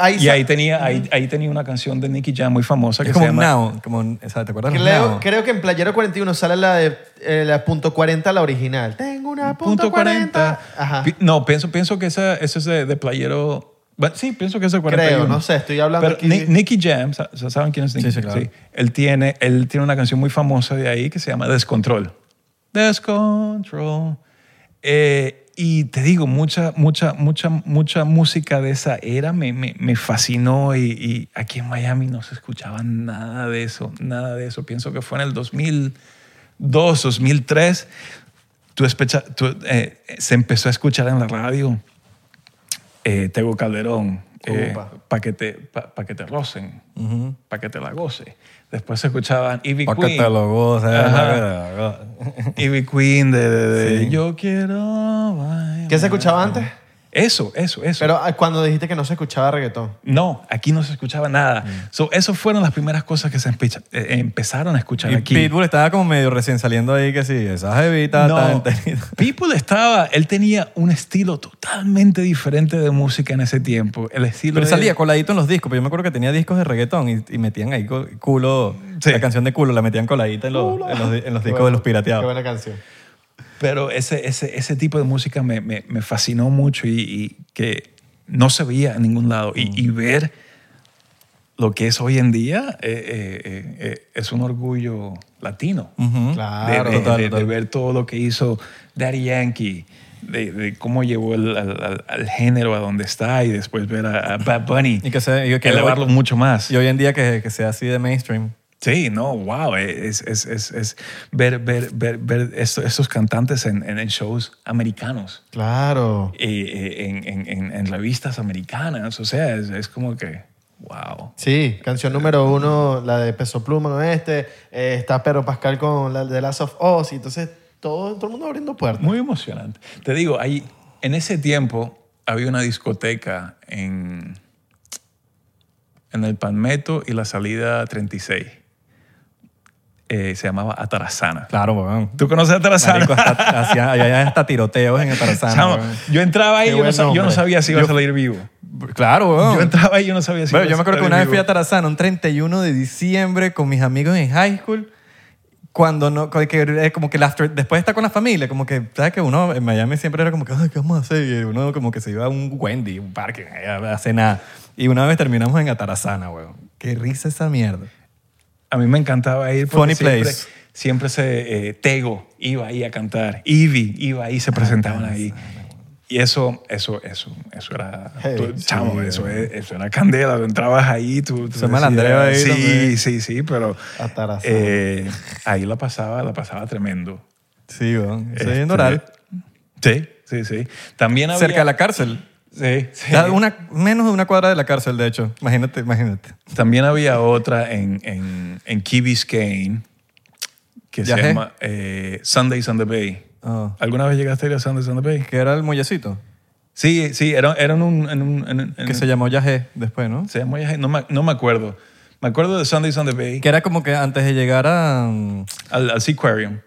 Ahí Y ahí tenía, ahí, ahí tenía una canción de Nicky Jam muy famosa que Es como se un llama... now. Como un- o sea, ¿Te acuerdas Creo, now? creo que en Playero 41 sale la de eh, la punto 40, la original. Tengo una punto, 40. Ajá. Pi- No, pienso, pienso que esa, esa es de, de Playero... bueno, sí, pienso que es de 41. Creo, no sé, estoy hablando Pero aquí. Ni- Nicky Jam, sa- sa- ¿saben quién es Nicky Sí, sí, Jam? claro. Él tiene, él tiene una canción muy famosa de ahí que se llama Descontrol. Descontrol. Eh, y te digo, mucha, mucha, mucha, mucha música de esa era me, me, me fascinó y, y aquí en Miami no se escuchaba nada de eso, nada de eso. Pienso que fue en el 2002, 2003, tú especha- tú, eh, se empezó a escuchar en la radio eh, Tego Calderón, Upa. para que, te, pa- pa que te rocen, para que te la goce. Después se escuchaban Ivy Queen. te lo goces. Ajá. pa' que te lo goces. Ivy Queen de, de- de Sí. Yo quiero bailar. ¿Qué se escuchaba antes? Eso, eso, eso. Pero ah, cuando dijiste que no se escuchaba reggaetón. no, aquí no se escuchaba nada. Mm. So, eso fueron las primeras cosas que se empecha- eh, empezaron a escuchar Y aquí. Pitbull estaba como medio recién saliendo ahí que sí, esa jevita No. People estaba, él tenía un estilo totalmente diferente de música en ese tiempo. El estilo Pero de- salía coladito en los discos, pero yo me acuerdo que tenía discos de reggaetón y, y metían ahí culo, Sí. la canción de culo, la metían coladita en los, en los, en los Qué discos bueno, de los Qué pirateados. buena canción. Pero ese, ese, ese tipo de música me, me, me fascinó mucho y, y que no se veía en ningún lado. Y, y ver lo que es hoy en día eh, eh, eh, es un orgullo latino. Ujú. Claro. de, de- total, de- total. de ver todo lo que hizo Daddy Yankee, de, cómo llevó el, al, al- al género a donde está y después ver a, a Bad Bunny Y que, se, y que elevarlo mucho más. Y hoy en día que, que sea así de mainstream. Sí, no, wow, es, es, es, es ver, ver, ver, ver esto- estos cantantes en, en, shows americanos, Claro. eh, eh, en, en, en, en revistas americanas, o sea, es, es como que, wow. Sí, canción número uno, la de Peso Pluma Oeste. Eh, está Pedro Pascal con la de Last of Us. Y entonces todo, todo el mundo abriendo puertas. Muy emocionante. Te digo, ahí, en ese tiempo había una discoteca en, en el Palmetto y la salida 36. Eh, se llamaba Atarazana. Claro, weón. ¿Tú conoces Atarazana? Hacía, allá hasta tiroteos en Tarzán. Chamo, yo entraba ahí y yo, no yo sabía si iba a salir vivo. Claro, weón. Yo entraba ahí y yo no sabía si Bueno, iba yo a me acuerdo que salir una vez fui vivo. a Tarazana un 31 de diciembre con mis amigos en high school. Cuando no, que eh, como que el after- después de estar con la familia, como que, ¿sabes? Que uno en Miami siempre era como que, ay, ¿qué vamos a hacer? Y uno como que se iba a un Wendy, un parque, a cenar. Y una vez terminamos en Atarazana, weón. Qué risa esa mierda. A mí me encantaba ir Funny siempre, place. siempre se... eh, Tego iba ahí a cantar. Ivy iba ahí, se presentaban ahí. Y eso, eso, eso, eso era... Hey, tú- sí, chamo, eso, es- eso era candela. Tú entrabas ahí, tú... tú Ese malandreo ahí Sí, también. sí, sí, pero... Eh, ahí la pasaba, la pasaba tremendo. Sí. Eso es Este, en Doral. Sí, sí, sí. También había... Cerca de la cárcel. Sí, Una, menos de una cuadra de la cárcel, de hecho. Imagínate, imagínate. También había otra en, en, en Key Biscayne que se llama eh, Sundays on the Bay. Ah. ¿Alguna vez llegaste a ir a Sundays on the Bay? Que era el muellecito. Sí, sí, era, era en un... En un en un- en Que se llamó Yajé después, ¿no? se llamó Yajé, no me, no me acuerdo. Me acuerdo de Sundays on the Bay, Que era como que antes de llegar a... mm, al, al Seaquarium.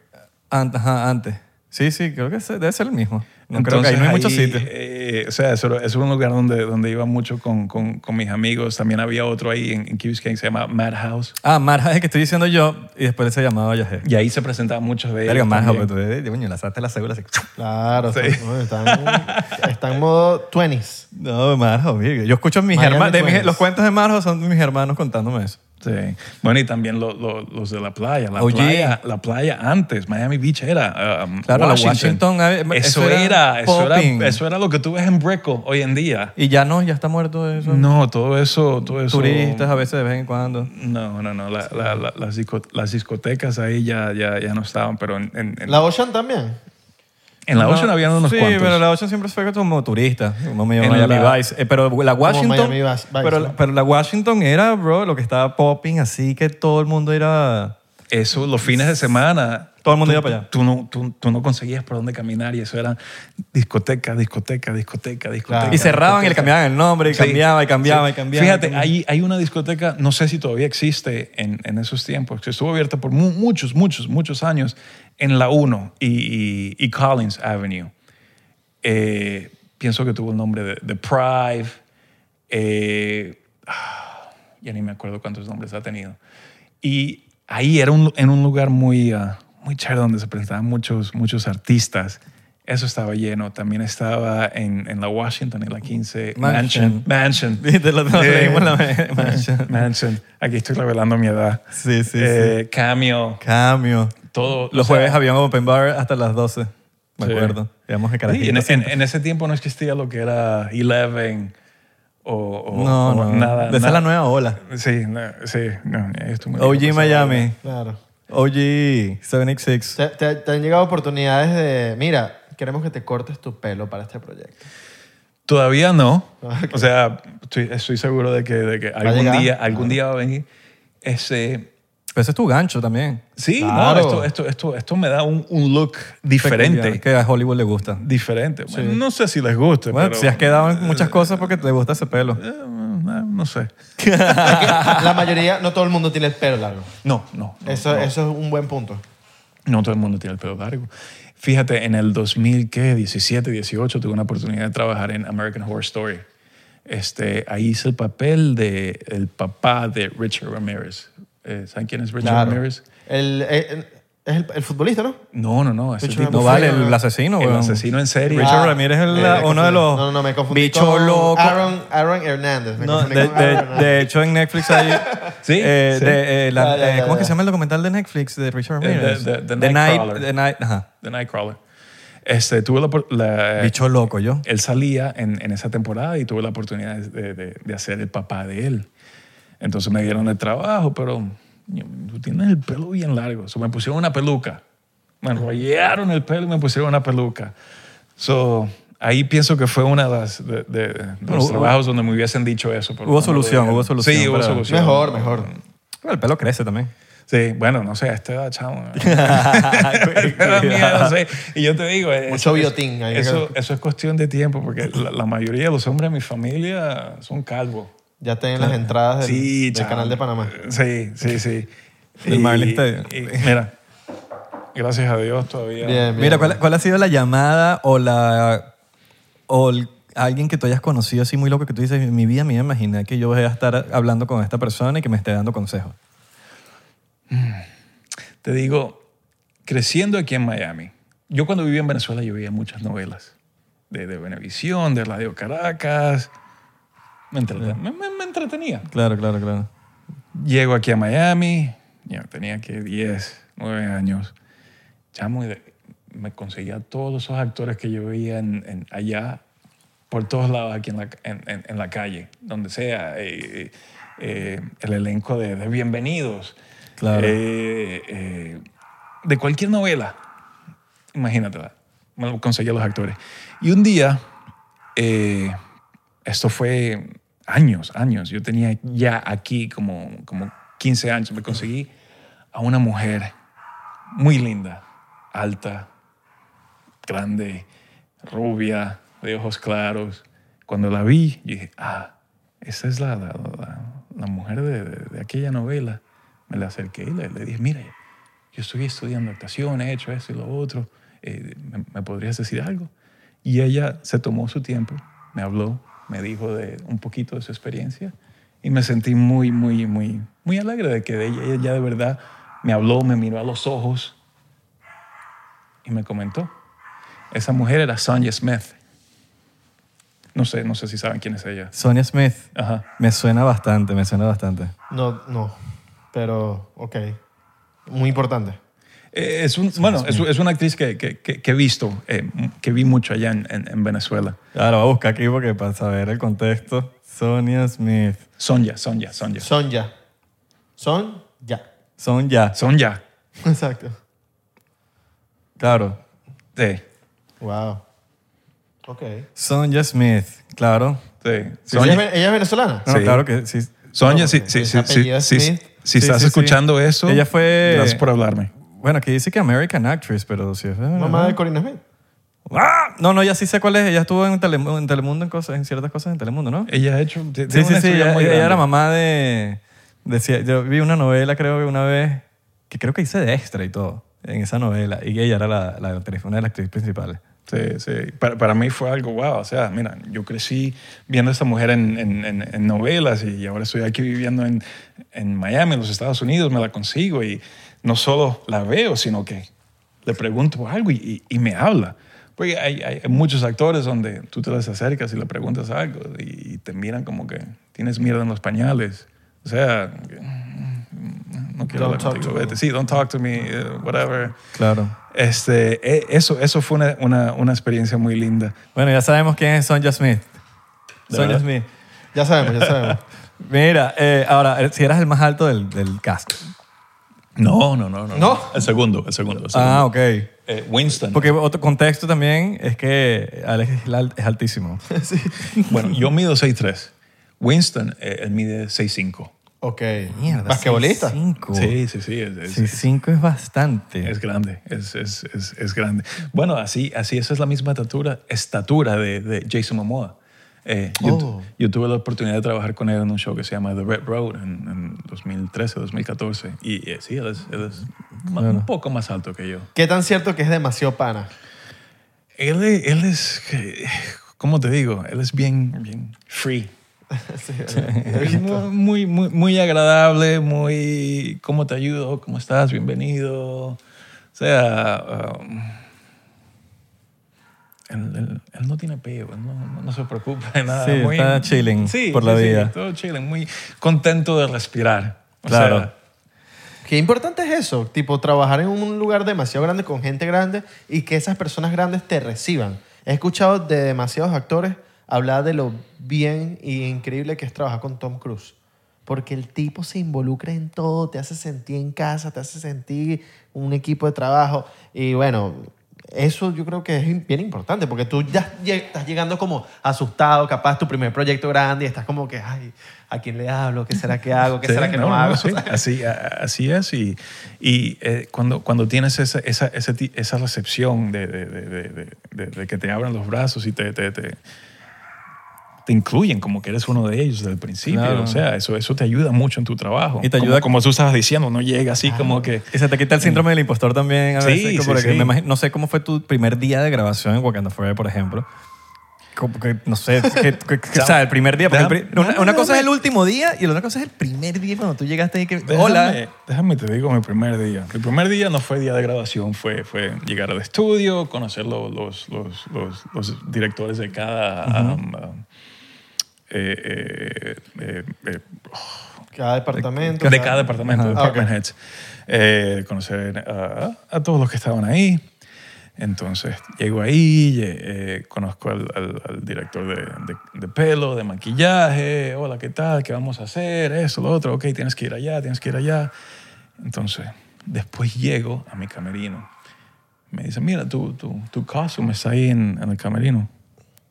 an- ajá, antes. Sí, sí, creo que debe ser el mismo. No creo que ahí no hay muchos sitios. eh, o sea, eso, eso era un lugar donde, donde iba mucho con, con, con mis amigos. También había otro ahí en, en Key Biscayne que se llama Madhouse. Ah, Marja es el que estoy diciendo yo y después se llamaba Yajé. Y ahí se presentaban muchos de ellos. Verga, Marja, también. pero tú coño, lanzaste la cédula así. Claro, Sí. está, bueno, está en, modo 20s. No, virga. Yo escucho a mis hermanos. los cuentos de Marja son mis hermanos contándome eso. Sí. Bueno, y también lo- lo- los de la playa. La, Oye. playa. la playa antes, Miami Beach era. um, Claro, la Washington. Washington, eh, Eso, eso era, era eso, era, eso era lo que tú ves en Brickell hoy en día. Y ya no, ya está muerto eso. No, todo eso. Todo eso Turistas a veces de vez en cuando. No, no, no. la- la- la- las, disco- las discotecas ahí ya, ya, ya no estaban, pero en, en, en- La Ocean también. En la No, Ocean habían unos sí, cuantos. pero la Ocean siempre fue como turista, como En Miami la- Vice. Eh, pero la Washington, Miami Vice, pero, ¿no? pero la Washington era, bro, lo que estaba popping, así que todo el mundo era... Eso, los fines de semana. Todo el mundo tú- iba para allá. Tú no, tú, tú no conseguías por dónde caminar y eso era discoteca, discoteca, discoteca, discoteca. Claro. Y cerraban y le cambiaban el nombre, y Sí, cambiaba, y cambiaba, sí. y cambiaba. Fíjate, y cambiaba. hay, hay una discoteca, no sé si todavía existe en, en esos tiempos, que estuvo abierta por mu- muchos, muchos, muchos años en la 1 y, y- y Collins Avenue. Eh, pienso que tuvo el nombre de, de Prive. eh, ah, ya ni me acuerdo cuántos nombres ha tenido. Y ahí era un, en un lugar muy, ah, muy chévere donde se presentaban muchos, muchos artistas. Eso estaba lleno. También estaba en, en la Washington, en la 15. Mansion. Mansion. Mansion. Mansion. Aquí estoy revelando mi edad. Sí, sí, Eh, Cameo. Cambio. Todo. Los o sea, jueves había un open bar hasta las 12, me Sí. acuerdo. Íbamos de sí, carajito. en, en- en ese tiempo no existía lo que era Eleven o, o- no, o no, nada. De esa es la nueva ola. Sí, no, sí. No, viejo OG Miami. Claro. OG 786. Te, te- te han llegado oportunidades de, mira, queremos que te cortes tu pelo para este proyecto. Todavía no. Ok. O sea, estoy, estoy seguro de que, de que algún día, algún día va a venir ese... Pero ese es tu gancho también. Sí, Claro. no, esto, esto, esto, esto me da un, un look diferente. Peculiar, Que a Hollywood le gusta. Diferente. Bueno, no sé si les guste, Bueno, pero... si has quedado en muchas cosas porque te gusta ese pelo. Eh, no, no sé. La mayoría, no todo el mundo tiene el pelo largo. No, no. no, Eso, no. eso es un buen punto. No todo el mundo tiene el pelo largo. Fíjate, en el 2017, 18 tuve una oportunidad de trabajar en American Horror Story. Este, ahí hice el papel de el papá de Richard Ramirez. Eh, ¿Saben quién es Richard Claro. Ramirez? El, el- es el, el futbolista, ¿no? No, no, no. ese Richard tipo No fue vale, el asesino, el weón. asesino en serie. Richard Ah, Ramírez es el- eh, me uno de confundí. los No, no, no, me confundí bicho con loco. Aaron, Aaron Hernández. Me No, confundí de, con de- Aaron Hernández. de hecho, en Netflix hay. Sí, eh, sí. de, eh, la- Ya, ya, eh, ya, ¿Cómo es que ya. se llama el documental de Netflix de Richard Eh, de- Ramirez? de- The The Night. Nightcrawler. The Night. Ajá. The Nightcrawler. Este, tuve la, opor- la- Bicho loco yo. él salía en, en esa temporada y tuve la oportunidad de, de- de hacer el papá de él. Entonces me dieron el trabajo, pero tú tienes el pelo bien largo. So, me pusieron una peluca. Me enrollaron el pelo y me pusieron una peluca. So, ahí pienso que fue una de, las, de, de- de los Hubo- trabajos donde me hubiesen dicho eso. pero Hubo solución, hubo solución Sí, hubo solución. Mejor, mejor. Bueno, el pelo crece también. Sí, bueno, no sé, a esta edad, chamo. Miedo, sí. Y yo te digo, Mucho eso, biotín ahí. eso, eso es cuestión de tiempo, porque la, la mayoría de los hombres de mi familia son calvos. Ya tienen las entradas del, Sí, del canal de Panamá. Sí, sí, sí. Del Marlin Stadium. mira, gracias a Dios todavía. Bien, bien. Mira, ¿cuál, cuál ha sido la llamada o la o el- alguien que tú hayas conocido así muy loco que tú dices, en mi vida me imaginé que yo voy a estar hablando con esta persona y que me esté dando consejos? Te digo, creciendo aquí en Miami, yo cuando vivía en Venezuela yo veía muchas novelas de, de Venevisión, de Radio Caracas. Me, entreten- me- me- me entretenía. Claro, claro, claro. Llego aquí a Miami, ya tenía que 10, 9 años. Chamo, me conseguía todos esos actores que yo veía en, en- allá, por todos lados aquí en la, en, en- la calle, donde sea. eh, eh, el elenco de, de Bienvenidos. Claro. eh, eh, de cualquier novela. Imagínatela. Me lo conseguía los actores. Y un día, eh, esto fue años, años. Yo tenía ya aquí como, como 15 años. Me conseguí a una mujer muy linda, alta, grande, rubia, de ojos claros. Cuando la vi, dije, ah, esa es la, la, la- la mujer de, de- de aquella novela. Me la acerqué y le, le dije, mira, yo estoy estudiando actuación, he hecho esto y lo otro. eh, ¿me, me podrías decir algo? Y ella se tomó su tiempo, me habló, me dijo de un poquito de su experiencia y me sentí muy, muy, muy, muy alegre de que ella, ella de verdad me habló, me miró a los ojos y me comentó. Esa mujer era Sonia Smith. No sé, no sé si saben quién es ella. Sonia Smith. Ajá. Me suena bastante, me suena bastante. No, no. Pero, ok. Muy importante. Eh, Es un, bueno, es, es una actriz que, que- que- que he visto, eh, que vi mucho allá en, en- en Venezuela. Ahora voy a buscar aquí porque para saber el contexto. Sonia Smith. Sonja, Sonja, Sonja. Son ya. Son ya. Son ya. Exacto. Claro. Sí, Wow. Ok. Sonja Smith. Claro. sí. ¿Ella, Sonja, es, ella es venezolana? No, Sí. claro que sí. Sonja, No, si, porque si, ese si, apellido si, si- Smith. si Sí, estás sí, sí. escuchando eso, Ella fue- gracias por hablarme. Bueno, aquí dice que American Actress, pero si es Mamá de Corina Smith. ¡Ah! No, no, ya sí sé cuál es. Ella estuvo en, Telemundo, en Telemundo en, cosas, en ciertas cosas en Telemundo, ¿no? Ella ha hecho. tiene Sí, sí, una sí. historia Ella, muy ella grande. era mamá de, de- Yo vi una novela, creo que una vez, que creo que hice de extra y todo, en esa novela. Y ella era la, la actriz, una de las actrices principales. Sí, sí. Para, para mí fue algo wow. O sea, mira, yo crecí viendo a esta mujer en, en- en- en novelas y ahora estoy aquí viviendo en, en Miami, en los Estados Unidos, me la consigo y no solo la veo, sino que le pregunto algo y, y- y me habla. Porque hay, hay muchos actores donde tú te les acercas y le preguntas algo y, te miran como que tienes mierda en los pañales. O sea, "Mm, no quiero Don't hablar contigo. vete. Sí, don't talk to me, eh, whatever. Claro. Este, eh, eso, eso fue una, una, una experiencia muy linda. Bueno, ya sabemos quién es Sonja Smith. ¿De Sonja? Smith. Ya sabemos, ya sabemos. Mira, eh, ahora, si eras el más alto del, del cast. No, no, no, no. ¿No? El segundo, el segundo. el segundo. Ah, ok. Eh, Winston. Porque otro contexto también es que Alex es al- es altísimo. Bueno, yo mido 6'3". Winston, eh, él mide 6'5". Ok. Mierda. Basquetbolista. 6'5". Sí, sí, sí. Es, es, 6'5 es bastante. es grande, es, es, es, es grande. Bueno, así, así esa es la misma estatura, estatura de, de Jason Momoa. Eh, Oh. yo tuve la oportunidad de trabajar con él en un show que se llama The Red Road en, en 2013, 2014. Y eh, sí, él es, él es ma- un poco más alto que yo. ¿Qué tan cierto que es demasiado pana? Él, es- él es, eh, ¿cómo te digo? Él es bien, bien free. Sí, Es muy, muy, muy agradable, muy, ¿cómo te ayudo? ¿Cómo estás? Bienvenido. O sea, um, él, él- él no tiene peo, él no, no- no se preocupa de nada. Sí, muy, está chilling sí, por sí, la sí, vida. todo chilling, muy contento de respirar. O Claro. sea, Qué importante es eso, tipo trabajar en un lugar demasiado grande con gente grande y que esas personas grandes te reciban. He escuchado de demasiados actores hablar de lo bien y increíble que es trabajar con Tom Cruise. Porque el tipo se involucra en todo, te hace sentir en casa, te hace sentir un equipo de trabajo. Y bueno, eso yo creo que es bien importante porque tú ya estás llegando como asustado, capaz tu primer proyecto grande y estás como que, ay, ¿a quién le hablo? ¿Qué será que hago? ¿Qué Sí, será que no, no, hago? sí, así, así es. Y, y eh, cuando, cuando tienes esa, esa, esa recepción de, de, de, de- de- de- de que te abran los brazos y te, te, te, te incluyen como que eres uno de ellos desde el principio. Claro. O sea, eso, eso te ayuda mucho en tu trabajo. Y te ayuda- Como, tú estabas diciendo, no llega así como que... Y se te quita el síndrome del impostor también a Sí, veces. sí, como sí. me imagino- no sé cómo fue tu primer día de grabación en Wakanda Forever, por ejemplo. Como que, no sé, que, que- que- o sea, el primer día. porque el pri- Déjame- una, una cosa es el último día y la otra cosa es el primer día cuando tú llegaste y que. Déjame, Hola. Déjame te digo mi primer día. Mi primer día no fue día de grabación, fue, fue llegar al estudio, conocer lo- los, los, los, los directores de cada... um, eh, eh, eh, eh, Cada departamento. de cada departamento, Ajá. department Ok. heads. Eh, conocer a, a todos los que estaban ahí. Entonces, llego ahí, eh, conozco al, al- al director de, de- de pelo, de maquillaje. Hola, ¿qué tal? ¿Qué vamos a hacer? Eso, lo otro. Ok, tienes que ir allá, tienes que ir allá. Entonces, después llego a mi camerino. Me dice, mira, tu, tu, tu costume está ahí en, en el camerino.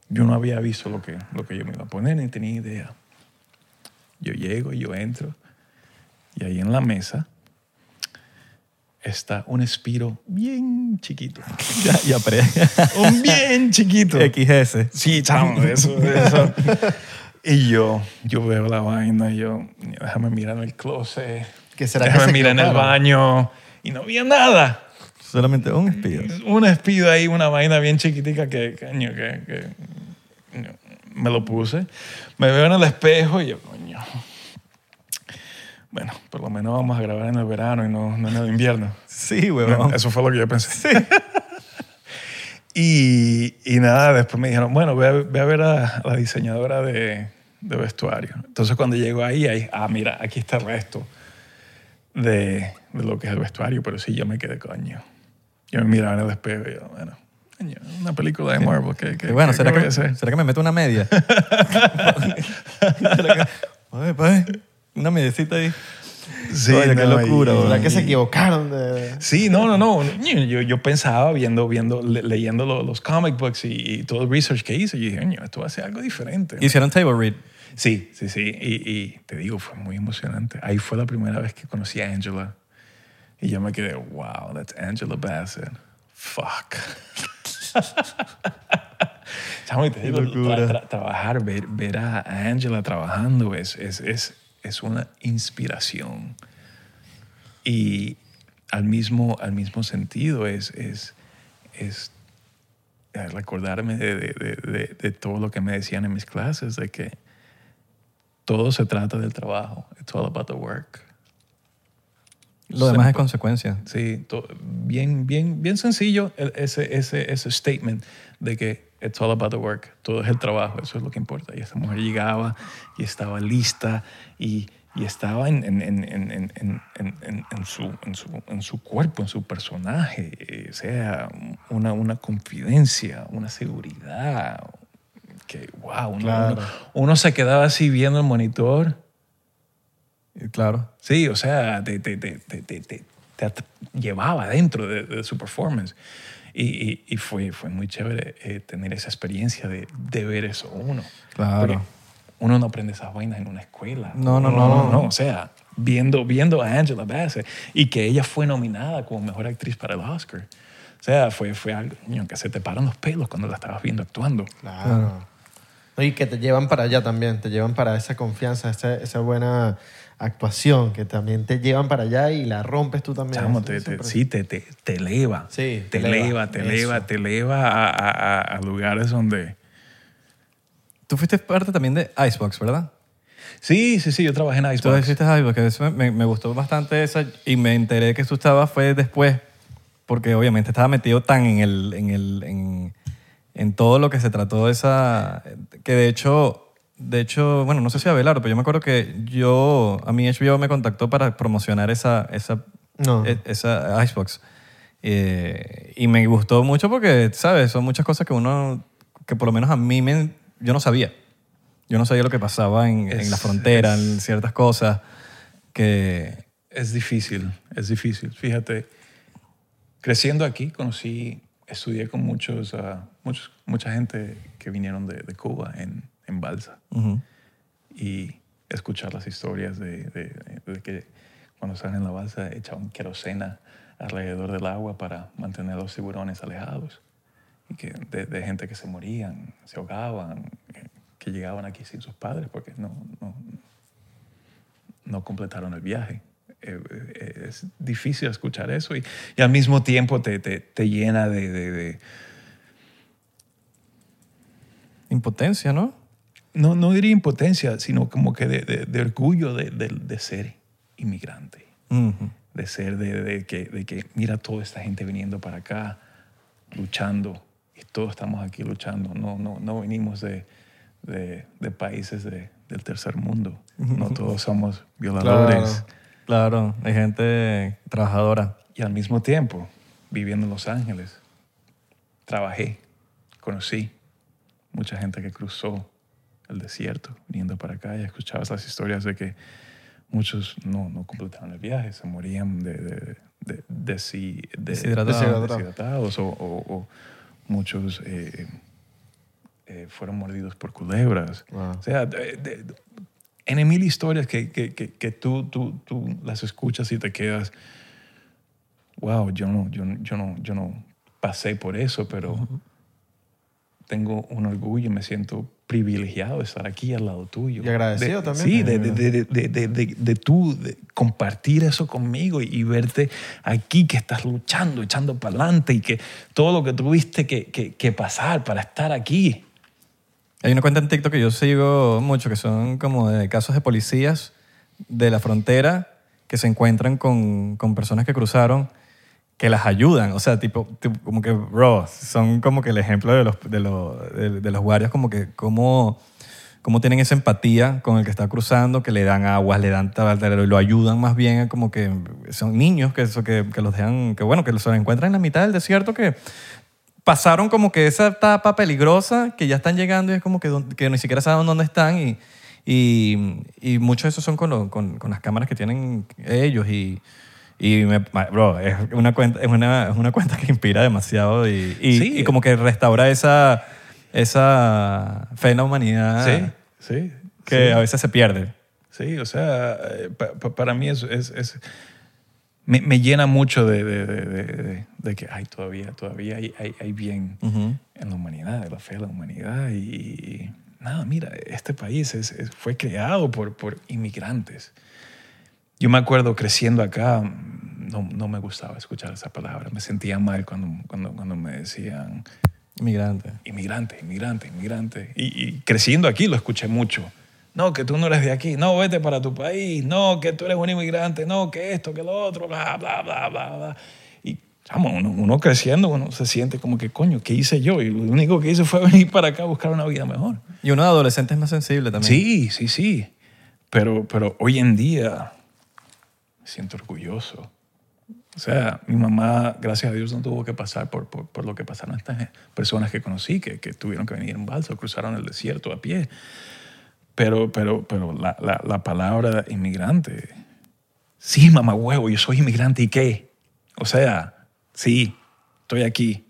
Yo no había visto lo que, lo que yo me iba a poner, ni tenía idea. Yo llego, yo entro, y ahí en la mesa está un espiro bien chiquito. Ya, ya, pre. Un bien chiquito. XS. Sí, chamo, eso, eso. Y yo, yo veo la vaina, y yo, déjame mirar en el closet, ¿Qué será que déjame se mirar en el baño, y no había nada. Solamente un espido. Un espido ahí, una vaina bien chiquitica que, coño, que, que coño, me lo puse. Me veo en el espejo y yo, coño. Bueno, por lo menos vamos a grabar en el verano y no, no en el invierno. Sí, huevón. Eso fue lo que yo pensé. y, y nada, después me dijeron, bueno, ve a, ve a ver a la diseñadora de, de vestuario. Entonces cuando llego ahí, ahí, ah, mira, aquí está el resto de, de lo que es el vestuario, pero sí, yo me quedé coño. Yo me miraba en el espejo y yo, bueno, una película de Marvel, ¿qué, qué, bueno, qué- ¿será, qué que? ¿será que me meto una media? ¿Será que- Oye, pues, una mediecita ahí. Sí, Oye, qué no, locura, y-. ¿Será que se equivocaron? De... Sí, no, no, no. Yo, yo pensaba viendo, viendo, le- leyendo lo- los comic books y, y todo el research que hice, y dije, esto va a ser algo diferente. Hicieron table read. Sí, sí, sí. Y te digo, fue muy emocionante. Ahí fue la primera vez que conocí a Angela. Y yo me quedé, wow, that's Angela Bassett. Fuck. Chamo, te digo, tra- tra- trabajar, ver, ver a Angela trabajando es, es, es, es una inspiración. Y al mismo, al mismo sentido es, es, es recordarme de, de- de- de- de todo lo que me decían en mis clases, de que todo se trata del trabajo. It's all about the work. Lo demás es Simple. consecuencia. Sí, bien, bien, bien sencillo ese, ese, ese statement de que it's all about the work. Todo es el trabajo, eso es lo que importa. Y esta mujer llegaba y estaba lista y, y estaba en, en, en, en, en, en, en- en su, en, su, en su cuerpo, en su personaje. eh, sea, una, una confidencia, una seguridad. Que, wow, uno, Claro. uno, uno se quedaba así viendo el monitor. Claro. Sí, o sea, te, te, te, te, te, te- te at- llevaba dentro de, de su performance. Y, y, y fue, fue muy chévere eh, tener esa experiencia de, de ver eso uno. Claro. Porque uno no aprende esas vainas en una escuela. No, no, Uno no. no. O sea, viendo, viendo a Angela Bassett y que ella fue nominada como mejor actriz para el Oscar. O sea, fue, fue algo que se te paran los pelos cuando la estabas viendo actuando. Claro. No, Y que te llevan para allá también, te llevan para esa confianza, esa, esa buena actuación, que también te llevan para allá y la rompes tú también. Chamo, te, te- sí, te, te, te eleva. Sí, te te eleva, te eleva, te eleva a, a- a- lugares donde... Tú fuiste parte también de Icebox, ¿verdad? Sí, sí, sí, yo trabajé en Tú Icebox. hiciste Icebox, que eso me, me gustó bastante esa y me enteré que tú estabas fue después, porque obviamente estaba metido tan en el, en el, en, en todo lo que se trató de esa, que de hecho, de hecho, bueno, no sé si Abelardo, pero yo me acuerdo que yo, a mí HBO me contactó para promocionar esa, esa, No. e- esa Icebox. Eh, y me gustó mucho porque, ¿sabes? Son muchas cosas que uno, que por lo menos a mí me, yo no sabía. Yo no sabía lo que pasaba en, en Es- la frontera, es- en ciertas cosas que... Es difícil, es difícil. Fíjate, creciendo aquí conocí, estudié con muchos, ah, muchos mucha gente que vinieron de, de Cuba en, en Balsa. Ujú. y escuchar las historias de, de- de que cuando estaban en la balsa echaban querosena alrededor del agua para mantener a los tiburones alejados y que de, de gente que se morían, se ahogaban. eh, que llegaban aquí sin sus padres porque no, no, no completaron el viaje. Eh, eh, es difícil escuchar eso y, y al mismo tiempo te, te, te llena de, de- de- Impotencia, ¿no? No, no diría impotencia, sino como que de, de- de orgullo de, de- ser inmigrante, de ser de, que, de que mira toda esta gente viniendo para acá, luchando, y todos estamos aquí luchando, no, no, no venimos de, países de- del tercer mundo, no todos somos violadores. Claro, hay gente trabajadora. Y al mismo tiempo, viviendo en Los Ángeles, trabajé, conocí mucha gente que cruzó el desierto viniendo para acá y escuchabas las historias de que muchos no, no completaron el viaje, se morían de, de, de- de- Deshidratados. Deshidratados. deshidratados o, o- o muchos eh, eh, fueron mordidos por culebras. Wow. O sea, en mil historias que, que, que, que tú, tú, tú las escuchas y te quedas, wow, yo no, yo, yo no, yo no pasé por eso, pero tengo un orgullo y me siento privilegiado de estar aquí al lado tuyo. Y agradecido De- también. Sí, de, de, de, de, de, de- de tú de compartir eso conmigo y, y verte aquí que estás luchando, echando para adelante y que todo lo que tuviste que, que, que pasar para estar aquí. Hay una cuenta en TikTok que yo sigo mucho, que son como de casos de policías de la frontera que se encuentran con, con personas que cruzaron, que las ayudan. O sea, tipo, tipo, como que, bro, son como que el ejemplo de los, de los, de, de los guardias, como que cómo, cómo tienen esa empatía con el que está cruzando, que le dan aguas, le dan tal, lo ayudan más bien, como que son niños que, eso, que, que los dejan, que bueno, que los encuentran en la mitad del desierto, que pasaron como que esa etapa peligrosa que ya están llegando y es como que, que ni siquiera saben dónde están y, y, y muchos de esos son con, lo- con, con las cámaras que tienen ellos y, y me- bro, es una, cuenta, es, una, es una cuenta que inspira demasiado y, y, Sí. y como que restaura esa, esa fe en la humanidad sí, sí. que sí. a veces se pierde. Sí, o sea, eh, pa- pa- para mí es, es, es- me, me llena mucho de, de- de- de- que hay todavía, todavía hay, hay, hay bien Ujú. en la humanidad, de la fe de la humanidad. Y, y nada, mira, este país es- fue creado por, por inmigrantes. Yo me acuerdo creciendo acá, no, no me gustaba escuchar esa palabra, me sentía mal cuando, cuando, cuando me decían Inmigrante. inmigrante, inmigrante, inmigrante. Y, y creciendo aquí lo escuché mucho. No, que tú no eres de aquí. No, vete para tu país. No, que tú eres un inmigrante. No, que esto, que lo otro, bla, bla, bla, bla, bla. Y, chamo, uno, uno creciendo, uno se siente como que, coño, ¿qué hice yo? Y lo único que hice fue venir para acá a buscar una vida mejor. Y uno de adolescente es más sensible también. Sí, sí, sí. Pero, pero hoy en día siento orgulloso. O sea, mi mamá, gracias a Dios, no tuvo que pasar por, por, por lo que pasaron estas personas que conocí, que, que tuvieron que venir en balsa, cruzaron el desierto a pie. Pero, pero, pero la, la, la palabra inmigrante, sí, mamá huevo, yo soy inmigrante y qué. O sea, sí, estoy aquí.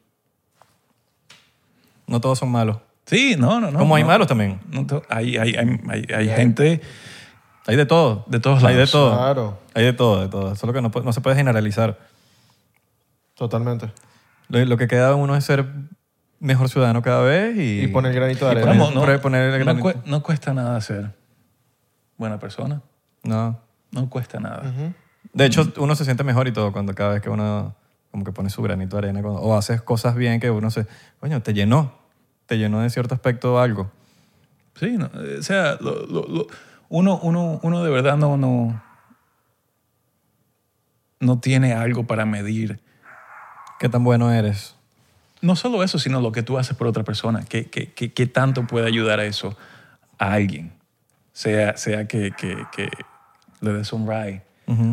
No todos son malos. Sí, no, no, no. Como hay no. malos también. No hay, hay, hay, hay, hay gente Hay de todo. de todos Hay de todo. Claro. Hay de todo, de todo. Solo que no, no se puede generalizar. Totalmente. Lo, lo que queda uno es ser mejor ciudadano cada vez y, Y poner el granito de y arena. poner- Vamos, no, poner- el no granito. cue- no cuesta nada ser buena persona. No. No cuesta nada. De hecho, uno se siente mejor y todo cuando cada vez que uno como que pone su granito de arena cuando- o haces cosas bien que uno se, coño, te llenó. Te llenó de cierto aspecto algo. Sí, no, eh, o sea, lo- lo- lo- uno, uno, uno de verdad no, no, no tiene algo para medir. Qué tan bueno eres. No solo eso, sino lo que tú haces por otra persona. ¿Qué, qué, qué- qué tanto puede ayudar a eso a alguien? Sea, sea que, que- que le des un ride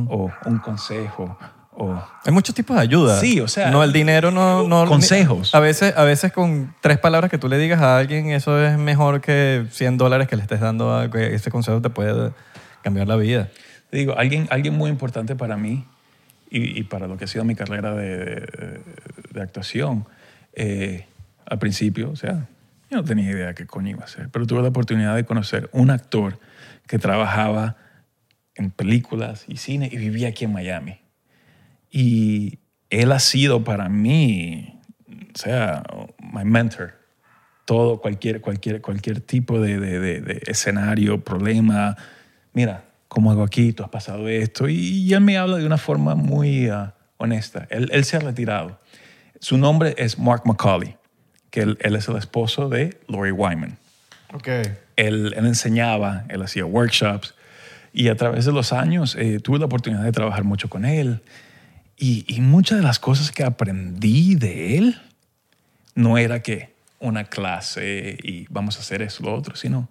o un consejo o Hay muchos tipos de ayuda. Sí, o sea, No, el dinero no... no consejos. A veces, a veces con tres palabras que tú le digas a alguien, eso es mejor que 100 dólares que le estés dando a que ese consejo te puede cambiar la vida. Te digo, alguien, alguien muy importante para mí y, y para lo que ha sido mi carrera de, de- de actuación, eh, al principio, o sea, yo no tenía idea qué coño iba a hacer, pero tuve la oportunidad de conocer un actor que trabajaba en películas y cine y vivía aquí en Miami. Y él ha sido para mí, o sea, my mentor. todo, cualquier, cualquier, cualquier tipo de, de- de- de escenario, problema. Mira, ¿cómo hago aquí? Tú has pasado esto. Y, él me habla de una forma muy ah, honesta. Él, él se ha retirado. Su nombre es Mark McCauley, que él, él es el esposo de Lori Wyman Ok. él, él enseñaba, él hacía workshops y a través de los años eh, tuve la oportunidad de trabajar mucho con él y, muchas de las cosas que aprendí de él no era que una clase y vamos a hacer eso, lo otro, sino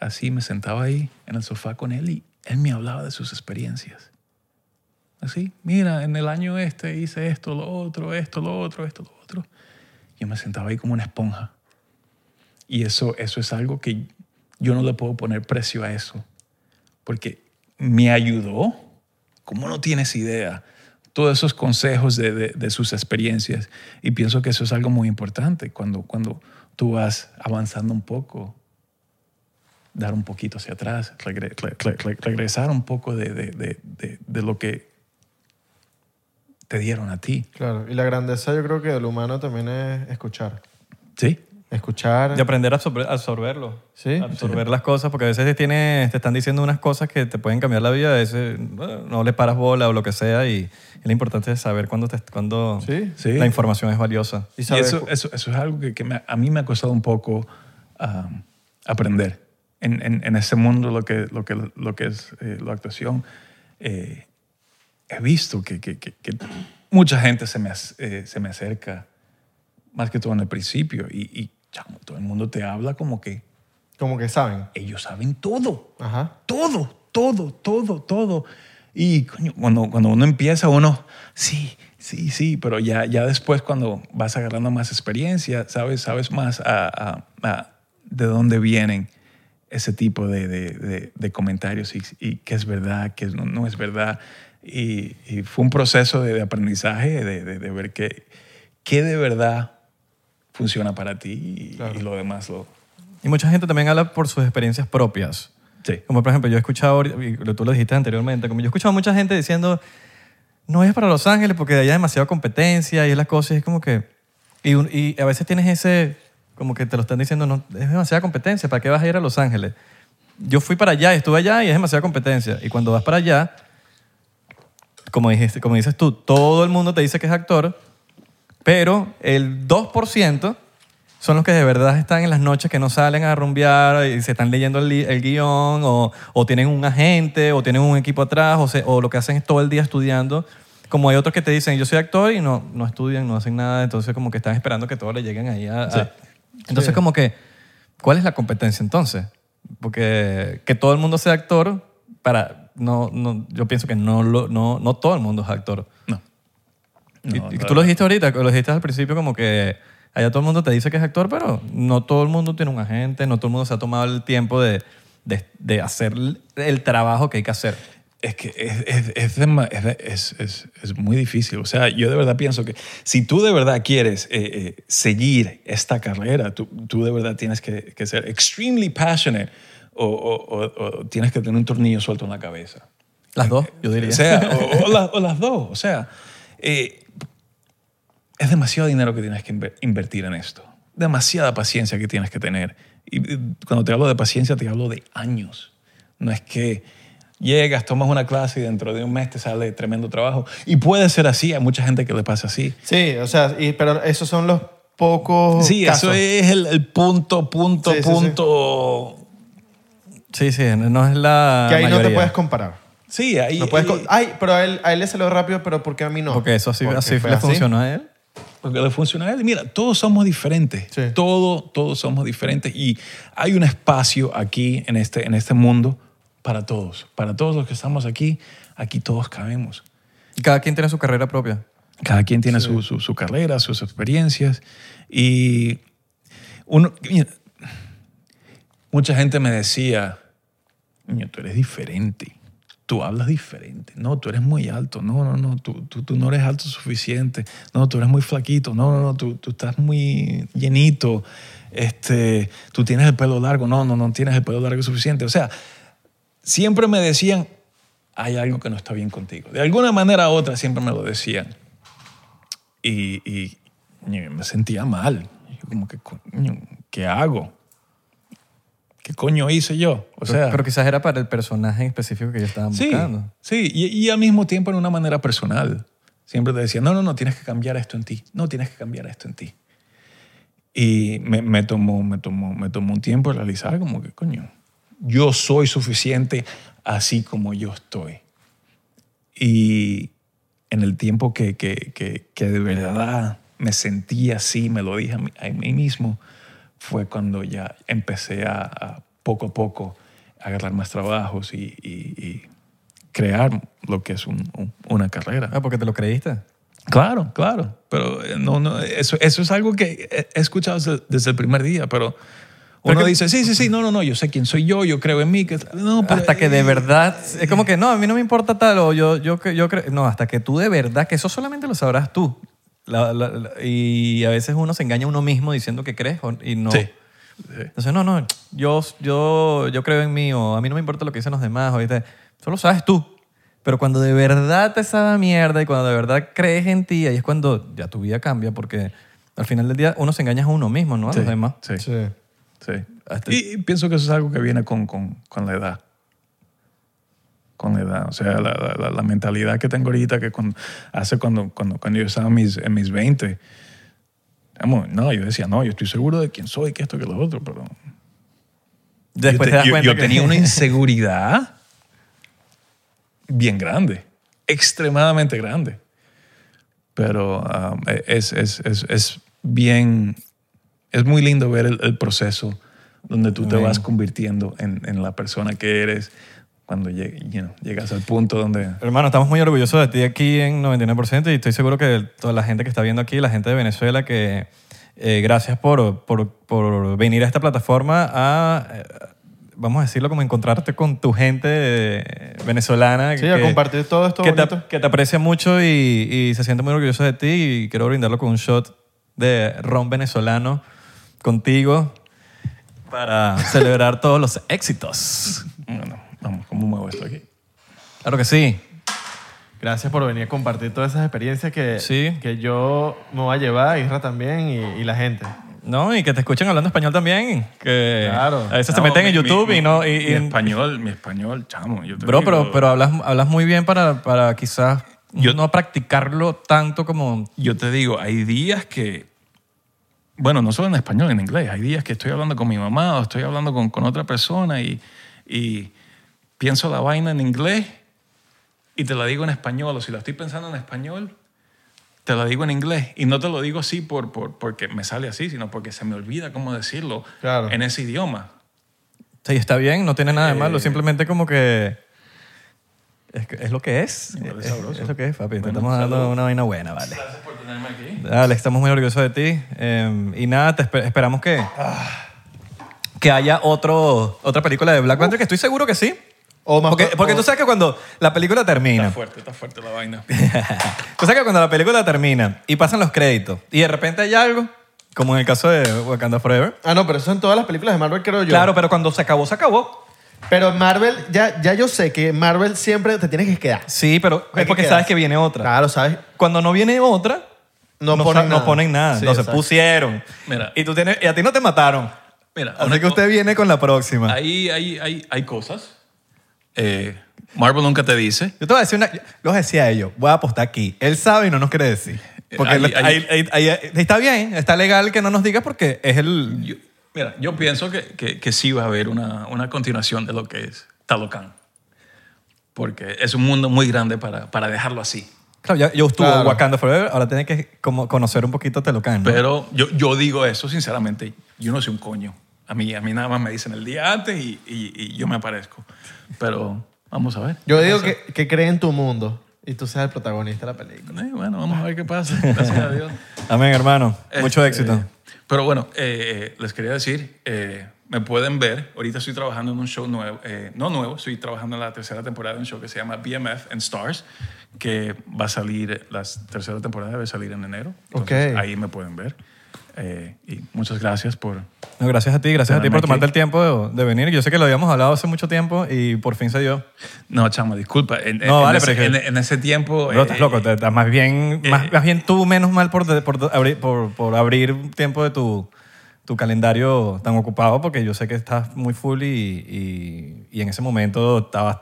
así me sentaba ahí en el sofá con él y él me hablaba de sus experiencias. Así, mira, en el año este hice esto, lo otro, esto, lo otro, esto, lo otro. Yo me sentaba ahí como una esponja. Y eso, eso es algo que yo no le puedo poner precio a eso, porque me ayudó, como no tienes idea, todos esos consejos de, de- de sus experiencias. Y pienso que eso es algo muy importante cuando, cuando tú vas avanzando un poco, dar un poquito hacia atrás, regre- re- re- re- regresar un poco de, de- de- de- de lo que te dieron a ti. Claro. Y la grandeza yo creo que del humano también es escuchar. ¿Sí? Escuchar. Y aprender a absorber- absorberlo. Sí. Absorber las cosas, porque a veces te, tiene, te están diciendo unas cosas que te pueden cambiar la vida, a veces bueno, no le paras bola o lo que sea, y lo importante es saber cuándo, te, cuándo Sí. Sí. la información es valiosa. Y Y eso, eso, eso es algo que, que me- a mí me ha costado un poco um, aprender. En, en, en ese mundo, lo que, lo que, lo que es eh, la actuación, eh, he visto que, que, que- que mucha gente se me, eh, se me acerca, más que todo en el principio, y, y chamo, todo el mundo te habla como que Como que saben. ellos saben todo Ajá. todo, todo, todo, todo. Y coño, cuando, cuando uno empieza, uno, sí, sí, sí, pero ya, ya después cuando vas agarrando más experiencia, sabes, sabes más a- a- a de dónde vienen ese tipo de, de- de- de comentarios y, y qué es verdad, qué no, no es verdad. Y, y fue un proceso de, aprendizaje, de ver qué, qué de verdad funciona para ti y, Claro. y lo demás lo... Y mucha gente también habla por sus experiencias propias. Sí. Como por ejemplo, yo he escuchado, y tú lo dijiste anteriormente, como yo he escuchado a mucha gente diciendo, no vayas para Los Ángeles porque allá hay demasiada competencia y es la cosa, y es como que, y, un- y a veces tienes ese, como que te lo están diciendo, no, es demasiada competencia, ¿para qué vas a ir a Los Ángeles? Yo fui para allá, estuve allá y es demasiada competencia. Y cuando vas para allá, como, dijiste, como dices tú, todo el mundo te dice que es actor, pero el 2% son los que de verdad están en las noches que no salen a rumbear y se están leyendo el, el guion o, o tienen un agente o tienen un equipo atrás o, se- o lo que hacen es todo el día estudiando. Como hay otros que te dicen, yo soy actor y no, no estudian, no hacen nada, entonces como que están esperando que todos le lleguen ahí a... a- Sí. Entonces Sí. como que, ¿cuál es la competencia entonces? Porque que todo el mundo sea actor, para, no, no, yo pienso que no, no, no todo el mundo es actor. No. No, y, no, tú lo dijiste ahorita, lo dijiste al principio como que allá todo el mundo te dice que es actor, pero no todo el mundo tiene un agente, no todo el mundo se ha tomado el tiempo de, de, de hacer el- trabajo que hay que hacer. Es que es, es, es es, es- muy difícil. O sea, yo de verdad pienso que si tú de verdad quieres eh, eh, seguir esta carrera, tú, tú de verdad tienes que, que ser extremely passionate o, o- o- o tienes que tener un tornillo suelto en la cabeza. Las dos, yo diría. O sea, o, o la- o las dos. O sea, eh, es demasiado dinero que tienes que inver- invertir en esto. Demasiada paciencia que tienes que tener. Y cuando te hablo de paciencia, te hablo de años. No es que llegas, tomas una clase y dentro de un mes te sale tremendo trabajo. Y puede ser así, hay mucha gente que le pasa así. Sí, o sea, y- pero esos son los pocos Sí, casos. eso es el, el punto, punto, Sí, sí, sí. punto. Sí, sí, no es la que ahí no te mayoría. puedes comparar. Sí, ahí. No puedes ahí- Ay, pero a él, a él le salió rápido, pero ¿por qué a mí no? Porque eso así, Porque así le funcionó a él. Porque le funciona a él. Mira, todos somos diferentes. Sí. Todo, todos somos diferentes. Y hay un espacio aquí en este, en este mundo para todos. Para todos los que estamos aquí, aquí todos cabemos. Y Cada quien tiene su carrera propia. Cada quien tiene su, su- su carrera, sus experiencias. Y uno, mira, mucha gente me decía, "Niño, tú eres diferente. Tú hablas diferente. No, tú eres muy alto. No, no, no, tú, tú, tú no eres alto suficiente. No, tú eres muy flaquito. No, no, no, tú, tú estás muy llenito. Este, tú tienes el pelo largo. No, no, no tienes el pelo largo suficiente. O sea, siempre me decían, hay algo que no está bien contigo. De alguna manera u otra siempre me lo decían. Y, me sentía mal. Yo como que, ¿qué hago? ¿Qué coño hice yo? O Pero- sea, pero quizás era para el personaje en específico que ellos estaban sí, buscando. sí, y, y al mismo tiempo en una manera personal. Siempre te decía, no, no, no, tienes que cambiar esto en ti. No, tienes que cambiar esto en ti. Y me, me, tomó, me, tomó, me tomó un tiempo realizar como que, coño, yo soy suficiente así como yo estoy. Y en el tiempo que, que, que, que de verdad me sentí así, me lo dije a mí, a mí mismo, fue cuando ya empecé a, a poco a poco agarrar más trabajos y, y- y crear lo que es un- un- una carrera. Ah, porque te lo creíste. Claro, claro, pero eh, no, no, eso, eso es algo que he escuchado desde, desde el primer día, pero uno que- dice, sí, sí, sí, no, no, no, yo sé quién soy yo, yo creo en mí. Que, no, pero- hasta que de verdad, es como que no, a mí no me importa tal, o yo, yo, yo creo, no, hasta que tú de verdad, que eso solamente lo sabrás tú. La- la- la- y a veces uno se engaña a uno mismo diciendo que crees y no. Sí. Entonces, no, no, yo, yo, yo creo en mí o a mí no me importa lo que dicen los demás, o ¿viste? solo sabes tú. Pero cuando de verdad te sabe a mierda y cuando de verdad crees en ti, ahí es cuando ya tu vida cambia porque al final del día uno se engaña a uno mismo, ¿no? A Sí, los demás. Sí, Sí. sí. Hasta- Y, y pienso que eso es algo que viene con, con, con la edad. Con la edad. O sea, la, la- la- la mentalidad que tengo ahorita, que cuando, hace cuando, cuando, cuando yo estaba en mis, en mis 20, no, yo decía, no, yo estoy seguro de quién soy, que esto, que lo otro, pero Después yo, te das yo- cuenta yo que- tenía una inseguridad bien grande, extremadamente grande. Pero um, es, es, es, es bien, es muy lindo ver el, el proceso donde tú te vas convirtiendo en, en la persona que eres cuando lleg- you know, llegas al punto donde... Hermano, estamos muy orgullosos de ti aquí en 99% y estoy seguro que toda la gente que está viendo aquí, la gente de Venezuela, que eh, gracias por, por, por venir a esta plataforma a, eh, vamos a decirlo, como encontrarte con tu gente eh, venezolana. Sí, a compartir todo esto que bonito. te, que te aprecia mucho y, y se siente muy orgulloso de ti y quiero brindarlo con un shot de ron venezolano contigo para celebrar todos los éxitos. Bueno, vamos, ¿cómo muevo esto aquí? Claro que sí. Gracias por venir a compartir todas esas experiencias que, Sí. que yo me voy a llevar, Isra también y, y la gente. No, y que te escuchen hablando español también. Que Claro. a veces se No, meten en mi- YouTube mi- y no. y- mi, y- español, mi español, chamo. Yo te bro, digo, pero, pero hablas, hablas muy bien para, para quizás Yo- no practicarlo tanto como. Yo te digo, hay días que, bueno, no solo en español, en inglés, hay días que estoy hablando con mi mamá o estoy hablando con, con otra persona y, y pienso la vaina en inglés y te la digo en español, o si la estoy pensando en español, te la digo en inglés. Y no te lo digo así por, por, porque me sale así, sino porque se me olvida cómo decirlo Claro. en ese idioma. Sí, está bien, no tiene nada de malo. Eh. Simplemente como que. Es, es lo que es. Es Es, sabroso. es lo que es, papi. Te Bueno, estamos dando una vaina buena, vale. Gracias por tenerme aquí. Dale, estamos muy orgullosos de ti. Eh, y nada, te esper- esperamos que, que haya otro, otra película de Black Panther, que estoy seguro que sí. O más Porque, porque o- tú sabes que cuando la película termina, Está fuerte, está fuerte la vaina. tú sabes que cuando la película termina y pasan los créditos y de repente hay algo, como en el caso de Wakanda Forever. Ah, no, pero eso en todas las películas de Marvel creo yo. Claro, pero cuando se acabó, se acabó. Pero Marvel, ya, ya yo sé que Marvel siempre te tienes que quedar. Sí, pero Hay es que porque quedarse. sabes que viene otra. Claro, ¿sabes? Cuando no viene otra, No no, ponen sa- nada. no ponen nada. Sí, no se pusieron. Mira. Y, tú tienes, y a ti no te mataron. Mira, Así que usted viene con la próxima. Ahí hay, hay, hay cosas. Eh, Marvel nunca te dice. Yo te voy a decir una. Les decía a ellos, voy a apostar aquí. Él sabe y no nos quiere decir. Porque Ahí- él- ahí- ahí- ahí- ahí- está bien, está legal que no nos digas porque es el. Yo, mira, yo pienso que, que, que sí va a haber una, una continuación de lo que es Talocan. Porque es un mundo muy grande para, para dejarlo así. Claro, ya- yo estuve Claro. Wakanda Forever, ahora tiene que como conocer un poquito Telocan. ¿no? Pero yo, yo digo eso sinceramente. Yo no soy un coño. A mí, a mí nada más me dicen el día antes y, y- y yo me aparezco. Pero vamos a ver. Yo digo que, que cree en tu mundo y tú seas el protagonista de la película. Eh, bueno, vamos a ver qué pasa. Gracias a Dios. Amén, hermano. Mucho Este, éxito. Pero bueno, eh, les quería decir, eh, me pueden ver, ahorita estoy trabajando en un show nuevo, eh, no nuevo, estoy trabajando en la tercera temporada de un show que se llama BMF and Stars, que va a salir, la tercera temporada va a salir en enero. Entonces, Ok. Ahí me pueden ver. Eh, y muchas gracias por... No, gracias a ti, gracias a ti por tomarte aquí. el tiempo de, de venir. Yo sé que lo habíamos hablado hace mucho tiempo y por fin se dio. No, chamo, disculpa. En, No, en vale, ese, pero en, en ese tiempo... Estás eh, loco. te- estás más, bien, eh, más, más bien tú, menos mal por, por, abrir, por, por abrir tiempo de tu, tu calendario tan ocupado porque yo sé que estás muy full y, y, y en ese momento estabas,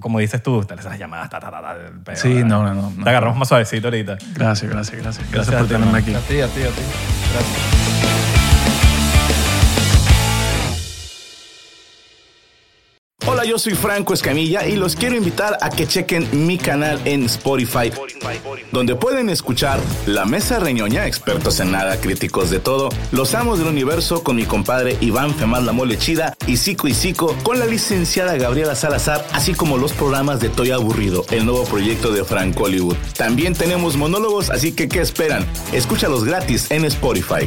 como dices tú, estás esas llamadas, ta, ta, ta, ta, pero, Sí, no, no, no, no. Te agarramos más suavecito ahorita. Gracias, gracias, gracias. Gracias, Gracias por tenerme aquí. A ti, a ti, a ti. Gracias. Yo soy Franco Escamilla y los quiero invitar a que chequen mi canal en Spotify, donde pueden escuchar La Mesa Reñoña, expertos en nada, críticos de todo, Los Amos del Universo con mi compadre Iván Femás La Mole Chida y Cico y Cico con la licenciada Gabriela Salazar, así como los programas de Toy Aburrido, el nuevo proyecto de Franco Hollywood. También tenemos monólogos, así que ¿qué esperan? Escúchalos gratis en Spotify.